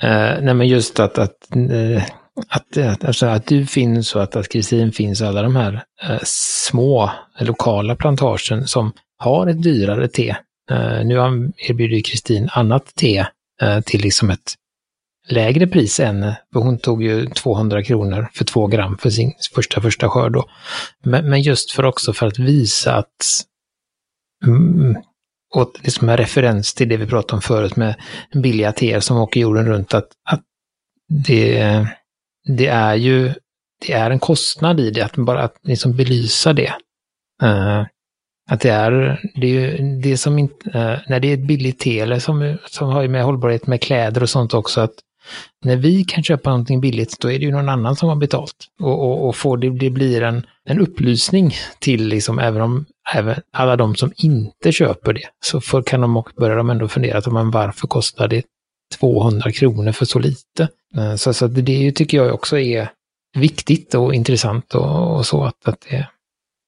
eh, nej men just att, att, eh, att, alltså att du finns och att Kristin finns och alla de här eh, små lokala plantagen som har ett dyrare te. Eh, nu erbjuder Kristin annat te eh, till liksom ett lägre pris än, för hon tog ju 200 kronor för två gram för sin första, första skörd då. Men, men just för också för att visa att, mm, och liksom är referens till det vi pratade om förut med billiga teer som åker jorden runt, att, att det, det är ju, det är en kostnad i det, att bara att liksom belysa det. Uh, att det är, det är ju det som inte, uh, när det är ett billigt te eller som, som har med hållbarhet med kläder och sånt också, att när vi kan köpa någonting billigt, då är det ju någon annan som har betalt. Och, och, och får det, det blir en, en upplysning till, liksom, även om även alla de som inte köper det, så för, kan de och börja de ändå fundera på varför kostar det 200 kronor för så lite? Eh, så, så det tycker jag också är viktigt och intressant och, och så att, att det...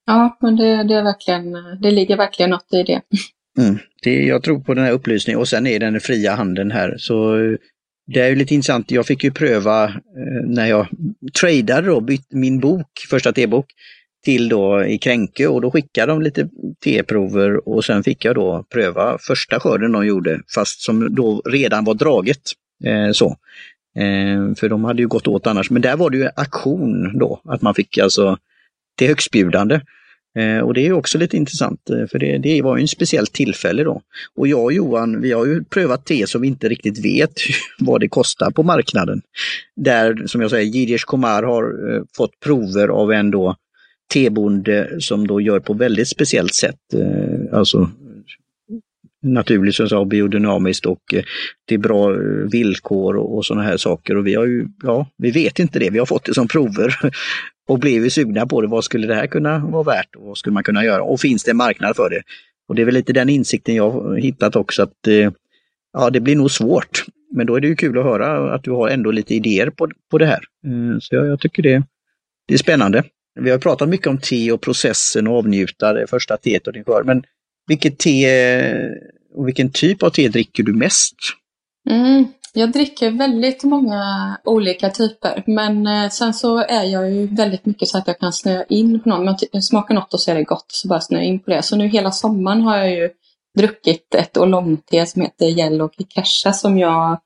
Ja, men det, det, är verkligen, det ligger verkligen något i det. Mm, det. Jag tror på den här upplysningen och sen är den fria handeln här. Så det är ju lite intressant, jag fick ju pröva eh, när jag tradade då, bytte min bok, första tebok, till då i Kränke och då skickade de lite teprover och sen fick jag då pröva första skörden de gjorde, fast som då redan var draget. Eh, så. Eh, för de hade ju gått åt annars, men där var det ju aktion då, att man fick alltså till högstbjudande. Eh, och det är också lite intressant, eh, för det, det var ju en speciellt tillfälle då. Och jag och Johan, vi har ju prövat te som vi inte riktigt vet vad det kostar på marknaden. Där, som jag säger, Jiddisch Komar har eh, fått prover av en då tebonde som då gör på väldigt speciellt sätt. Alltså naturligt som sa, biodynamiskt och eh, det är bra eh, villkor och, och sådana här saker. Och vi har ju, ja, vi vet inte det, vi har fått det som prover och blev ju sugna på det. Vad skulle det här kunna vara värt och vad skulle man kunna göra? Och finns det en marknad för det? Och det är väl lite den insikten jag har hittat också att eh, ja, det blir nog svårt. Men då är det ju kul att höra att du har ändå lite idéer på, på det här. Så jag, jag, tycker det, det är spännande. Vi har pratat mycket om te och processen och avnjuta det första teet och din skörd. Men vilket te och vilken typ av te dricker du mest? Mm, jag dricker väldigt många olika typer, men eh, sen så är jag ju väldigt mycket så att jag kan snöa in på någon. Om jag smakar något och så är det gott, så bara snöa in på det. Så nu hela sommaren har jag ju druckit ett olongte som heter Yellow Kikesha som jag,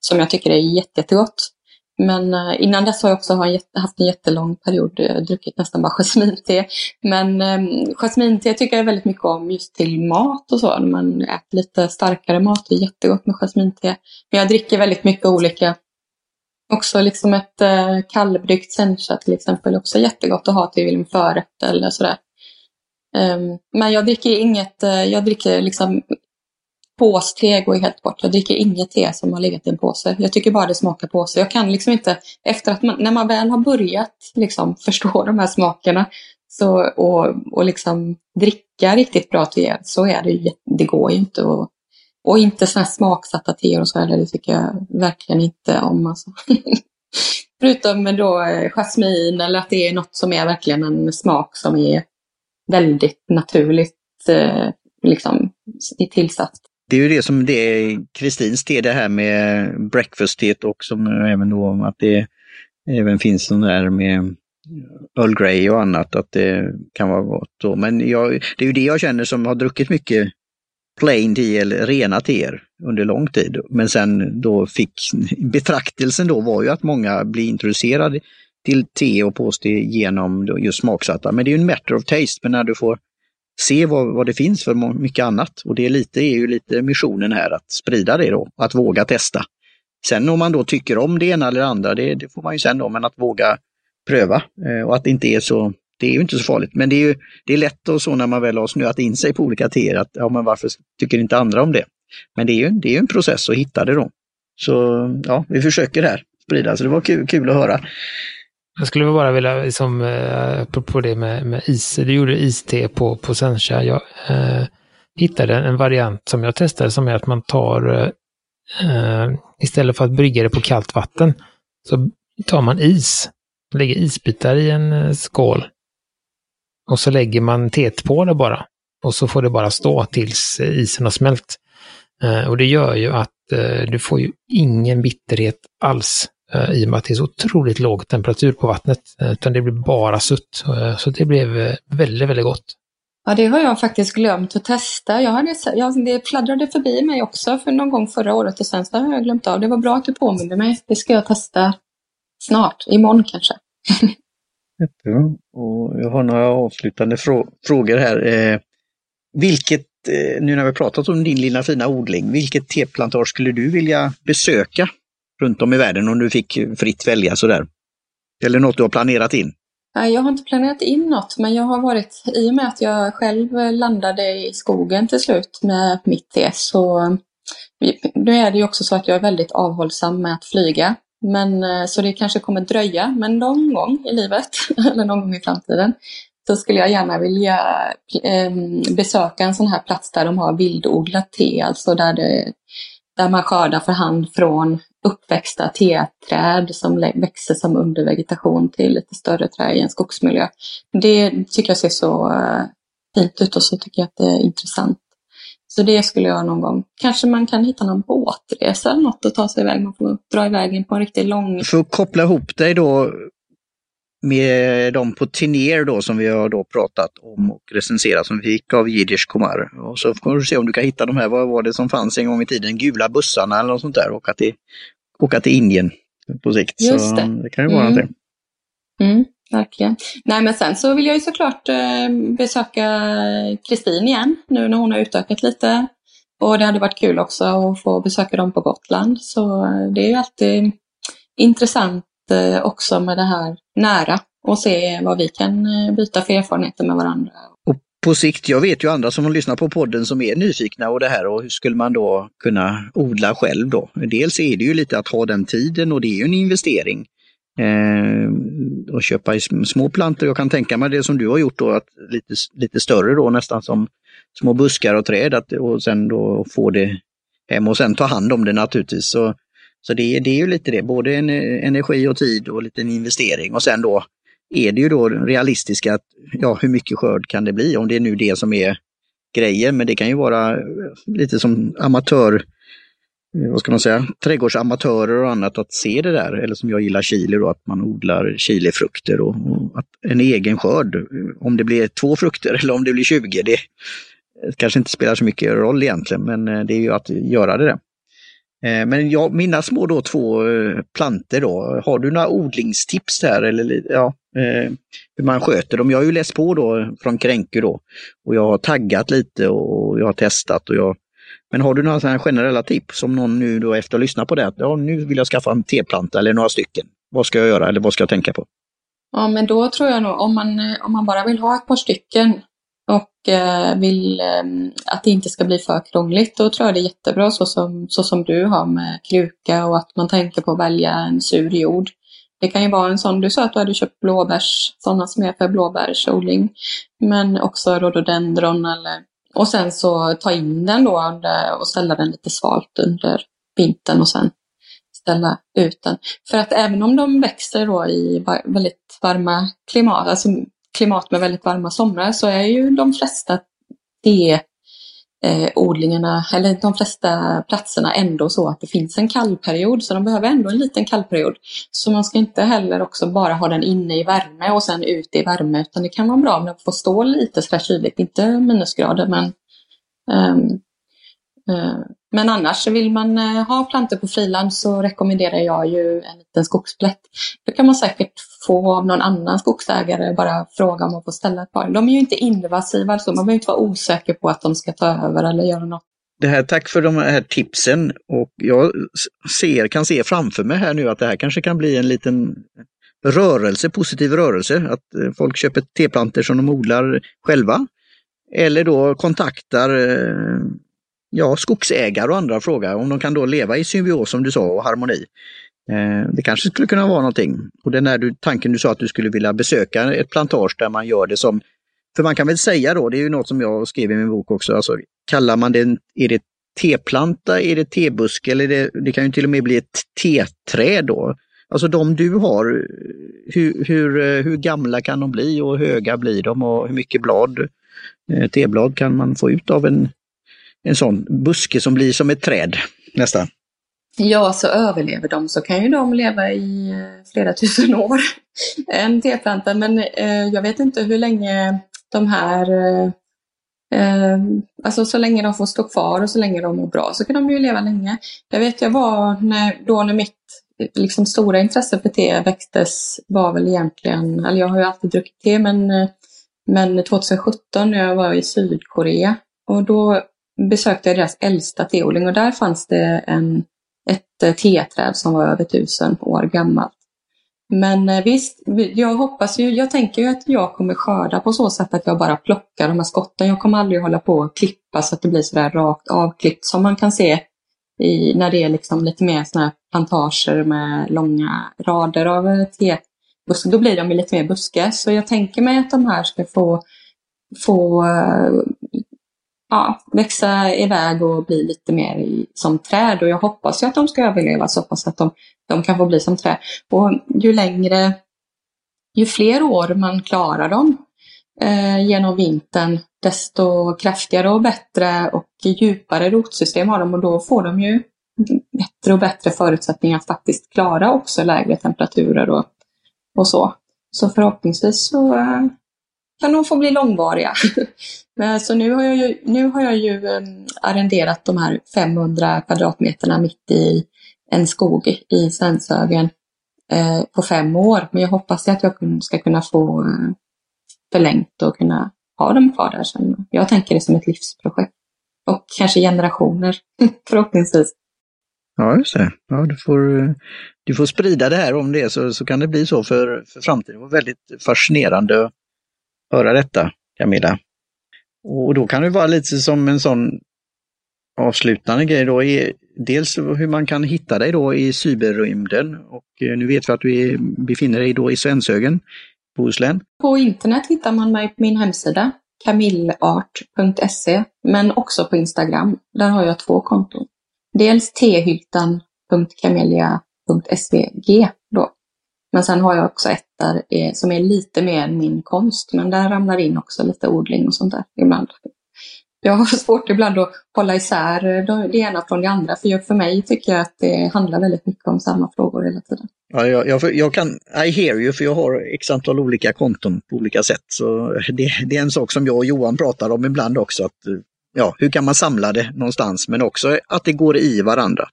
som jag tycker är jättegott. Men eh, innan dess har jag också haft en jättelång period eh, druckit nästan bara jasminte. Men ehm, jasminte tycker jag väldigt mycket om just till mat och så. När man äter lite starkare mat, det är jättegott med jasminte. Men jag dricker väldigt mycket olika. Också liksom ett eh, kallbryggt sencha till exempel, också jättegott att ha till liksom en förrätt eller sådär. Ehm, men jag dricker inget, jag dricker liksom Påste går ju helt bort. Jag dricker inget te som har legat i en påse. Jag tycker bara det smakar påse. Jag kan liksom inte, efter att man, när man väl har börjat liksom förstå de här smakerna Så, och, och liksom dricka riktigt bra te, så är det ju, det går ju inte. Och, och inte sådana här smaksatta teer och så heller, det tycker jag verkligen inte om. Alltså. Förutom då eh, jasmin eller att det är något som är verkligen en smak som är väldigt naturligt eh, liksom, tillsatt. Det är ju det som det är Kristins te, det här med breakfast-teet och som även då att det även finns sån där med Earl Grey och annat, att det kan vara gott. Då. Men jag, det är ju det jag känner som har druckit mycket plain te eller rena teer under lång tid. Men sen då fick betraktelsen då var ju att många blir introducerade till te och påste genom just smaksatta. Men det är ju en matter of taste, men när du får se vad, vad det finns för mycket annat. Och det är, lite, är ju lite missionen här, att sprida det då, att våga testa. Sen om man då tycker om det ena eller andra, det, det får man ju sen då, men att våga pröva eh, och att det inte är så det är ju inte så farligt, men det är ju det är lätt och så när man väl har snöat in sig på olika teer att ja, men varför tycker inte andra om det? Men det är ju, det är en process att hitta det då. Så ja, vi försöker här sprida, så det var kul, kul att höra. Jag skulle bara vilja, liksom, eh, apropå det med, med is, du gjorde iste på, på Sencha. Jag eh, hittade en variant som jag testade som är att man tar, eh, eh, istället för att brygga det på kallt vatten, så tar man is, lägger isbitar i en eh, skål. Och så lägger man teet på det bara. Och så får det bara stå tills eh, isen har smält. Eh, och det gör ju att eh, du får ju ingen bitterhet alls i och med att det är så otroligt låg temperatur på vattnet. Eh, utan det blir bara sutt. Eh, så det blev väldigt, väldigt gott. Ja, det har jag faktiskt glömt att testa. Jag hade, jag, det fladdrade förbi mig också för någon gång förra året och sen så har jag glömt av. Det var bra att du påminde mig. Det ska jag testa snart, imorgon kanske. Jättebra. Och jag har några avslutande frå frågor här. Eh, vilket, eh, nu när vi pratat om din lilla fina odling, vilket teplantage skulle du vilja besöka runt om i världen om du fick fritt välja sådär? Eller något du har planerat in? Nej, jag har inte planerat in något, men jag har varit, i och med att jag själv landade i skogen till slut med mitt te, så nu är det ju också så att jag är väldigt avhållsam med att flyga. Men, eh, så det kanske kommer dröja, men någon gång i livet, eller någon gång i framtiden, så skulle jag gärna vilja ehm, besöka en sån här plats där de har vildodlat te, alltså där, det, där man skördar för hand från uppväxta teträd som växer som undervegetation till lite större träd i en skogsmiljö. Det tycker jag ser så eh, fint ut och så tycker jag att det är intressant. Så det skulle jag någon gång, kanske man kan hitta någon båtresa eller något och ta sig iväg. Man får dra iväg in på en riktigt lång... För att koppla ihop dig då med de på Tiner då som vi har då pratat om och recenserat som vi fick av Jiddisch Komar. Och så får du se om du kan hitta de här, vad var det som fanns en gång i tiden, gula bussarna eller något sånt där och att det åka till Indien på sikt. Just så det. det kan ju vara mm. någonting. Mm, verkligen. Nej men sen så vill jag ju såklart eh, besöka Kristin igen nu när hon har utökat lite. Och det hade varit kul också att få besöka dem på Gotland. Så eh, det är ju alltid intressant eh, också med det här nära och se vad vi kan byta för erfarenheter med varandra på sikt, jag vet ju andra som lyssnar på podden som är nyfikna och det här och hur skulle man då kunna odla själv då? Dels är det ju lite att ha den tiden och det är ju en investering. Eh, och köpa i små plantor. Jag kan tänka mig det som du har gjort då, att lite, lite större då nästan som små buskar och träd att, och sen då få det hem och sen ta hand om det naturligtvis. Så, så det, det är ju lite det, både en, eh, energi och tid och lite en investering och sen då är det ju då realistiska, att, ja hur mycket skörd kan det bli? Om det är nu det som är grejen, men det kan ju vara lite som amatör, eh, vad ska man säga, trädgårdsamatörer och annat att se det där. Eller som jag gillar chili då, att man odlar chilifrukter och, och att en egen skörd, eh, om det blir två frukter eller om det blir 20, det kanske inte spelar så mycket roll egentligen, men eh, det är ju att göra det. där. Eh, men ja, mina små då två eh, planter då, har du några odlingstips där? Eller, ja, eh, hur man sköter dem? Jag har ju läst på då från Kränku då och jag har taggat lite och jag har testat. Och jag, men har du några sådana generella tips om någon nu då efter att ha lyssnat på det, att ja, nu vill jag skaffa en teplanta eller några stycken. Vad ska jag göra eller vad ska jag tänka på? Ja, men då tror jag nog om man, om man bara vill ha ett par stycken och eh, vill eh, att det inte ska bli för krångligt, då tror jag det är jättebra så som, så som du har med kruka och att man tänker på att välja en sur jord. Det kan ju vara en sån, du sa att du hade köpt blåbärs, sådana som är för blåbärsodling. Men också rhododendron eller och sen så ta in den då under, och ställa den lite svalt under vintern och sen ställa ut den. För att även om de växer då i väldigt varma klimat, alltså klimat med väldigt varma somrar, så är ju de flesta te eh, odlingarna, eller de flesta platserna ändå så att det finns en kallperiod, så de behöver ändå en liten kallperiod. Så man ska inte heller också bara ha den inne i värme och sen ute i värme, utan det kan vara bra om den får stå lite sådär kyligt, inte minusgrader, men um, men annars vill man eh, ha plantor på friland så rekommenderar jag ju en liten skogsplätt. Då kan man säkert få av någon annan skogsägare bara fråga om att få ställa ett par. De är ju inte invasiva, så man behöver inte vara osäker på att de ska ta över eller göra något. Det här, tack för de här tipsen och jag ser, kan se framför mig här nu att det här kanske kan bli en liten rörelse, positiv rörelse, att eh, folk köper teplanter som de odlar själva. Eller då kontaktar eh, ja, skogsägare och andra frågar om de kan då leva i symbios som du sa och harmoni. Eh, det kanske skulle kunna vara någonting. Och den där du, tanken du sa att du skulle vilja besöka ett plantage där man gör det som, för man kan väl säga då, det är ju något som jag skrev i min bok också, alltså kallar man det, är det teplanta, är det tebuske eller det, det kan ju till och med bli ett teträd då. Alltså de du har, hur, hur, eh, hur gamla kan de bli och hur höga blir de och hur mycket blad, eh, teblad kan man få ut av en, en sån buske som blir som ett träd nästan? Ja, så överlever de så kan ju de leva i eh, flera tusen år. En teplanta, men eh, jag vet inte hur länge de här eh, eh, Alltså så länge de får stå kvar och så länge de mår bra så kan de ju leva länge. Jag vet jag var när, då när mitt eh, liksom, stora intresse för te väcktes var väl egentligen, eller jag har ju alltid druckit te men, men 2017 när jag var i Sydkorea och då besökte jag deras äldsta teodling och där fanns det en ett eh, teträd som var över tusen år gammalt. Men eh, visst, jag hoppas ju, jag tänker ju att jag kommer skörda på så sätt att jag bara plockar de här skotten. Jag kommer aldrig hålla på och klippa så att det blir sådär rakt avklippt som man kan se i, när det är liksom lite mer sådana här plantager med långa rader av eh, te. tebuskar. Då blir de lite mer buske. Så jag tänker mig att de här ska få, få ja, växa iväg och bli lite mer i, som träd. Och jag hoppas ju att de ska överleva så pass att de, de kan få bli som träd. Och ju längre, ju fler år man klarar dem eh, genom vintern, desto kraftigare och bättre och djupare rotsystem har de och då får de ju bättre och bättre förutsättningar att faktiskt klara också lägre temperaturer och, och så. Så förhoppningsvis så eh, kan de få bli långvariga. Eh, så nu har jag ju, nu har jag ju ehm, arrenderat de här 500 kvadratmeterna mitt i en skog i Svenshögen eh, på fem år. Men jag hoppas att jag ska kunna få eh, förlängt och kunna ha dem kvar där sen. Jag tänker det som ett livsprojekt. Och kanske generationer, förhoppningsvis. Ja, just det. Ja, du, får, eh, du får sprida det här om det så, så kan det bli så för, för framtiden. Det var väldigt fascinerande att höra detta, Camilla. Och då kan det vara lite som en sån avslutande grej då, är dels hur man kan hitta dig då i cyberrymden och eh, nu vet vi att du befinner dig då i Svenshögen, Bohuslän. På internet hittar man mig på min hemsida, kamillart.se, men också på Instagram. Där har jag två konton. Dels tehyltan.kamelia.svg. Men sen har jag också ett där är, som är lite mer min konst, men där ramlar in också lite odling och sånt där ibland. Jag har svårt ibland att hålla isär eh, det ena från det andra, för för mig tycker jag att det handlar väldigt mycket om samma frågor hela tiden. Ja, jag, jag, jag kan, I hear you, för jag har x antal olika konton på olika sätt. Så det, det är en sak som jag och Johan pratar om ibland också, att eh, ja, hur kan man samla det någonstans, men också att det går i varandra.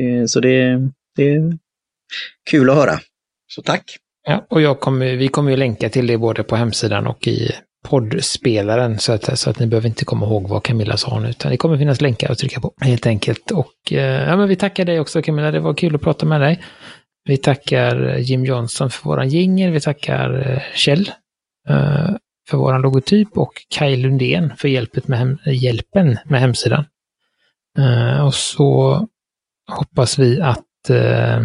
Eh, så det, det är kul att höra. Så tack! Ja, och jag kommer, vi kommer ju länka till det både på hemsidan och i poddspelaren så att, så att ni behöver inte komma ihåg vad Camilla sa nu, utan det kommer finnas länkar att trycka på helt enkelt. Och eh, ja, men vi tackar dig också Camilla, det var kul att prata med dig. Vi tackar eh, Jim Johnson för våran jingel, vi tackar eh, Kjell eh, för våran logotyp och Kaj Lundén för hjälpet med hem, hjälpen med hemsidan. Eh, och så hoppas vi att eh,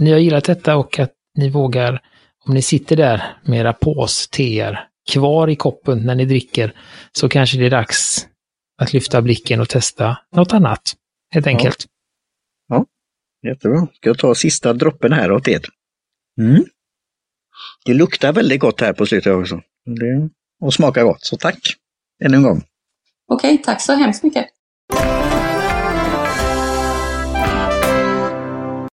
ni har gillat detta och att ni vågar, om ni sitter där med era påsteer kvar i koppen när ni dricker, så kanske det är dags att lyfta blicken och testa något annat, helt enkelt. Ja, jättebra. Ska jag ta sista droppen här åt er? Mm. Det luktar väldigt gott här på slutet också. Det, och smakar gott, så tack ännu en gång. Okej, tack så hemskt mycket.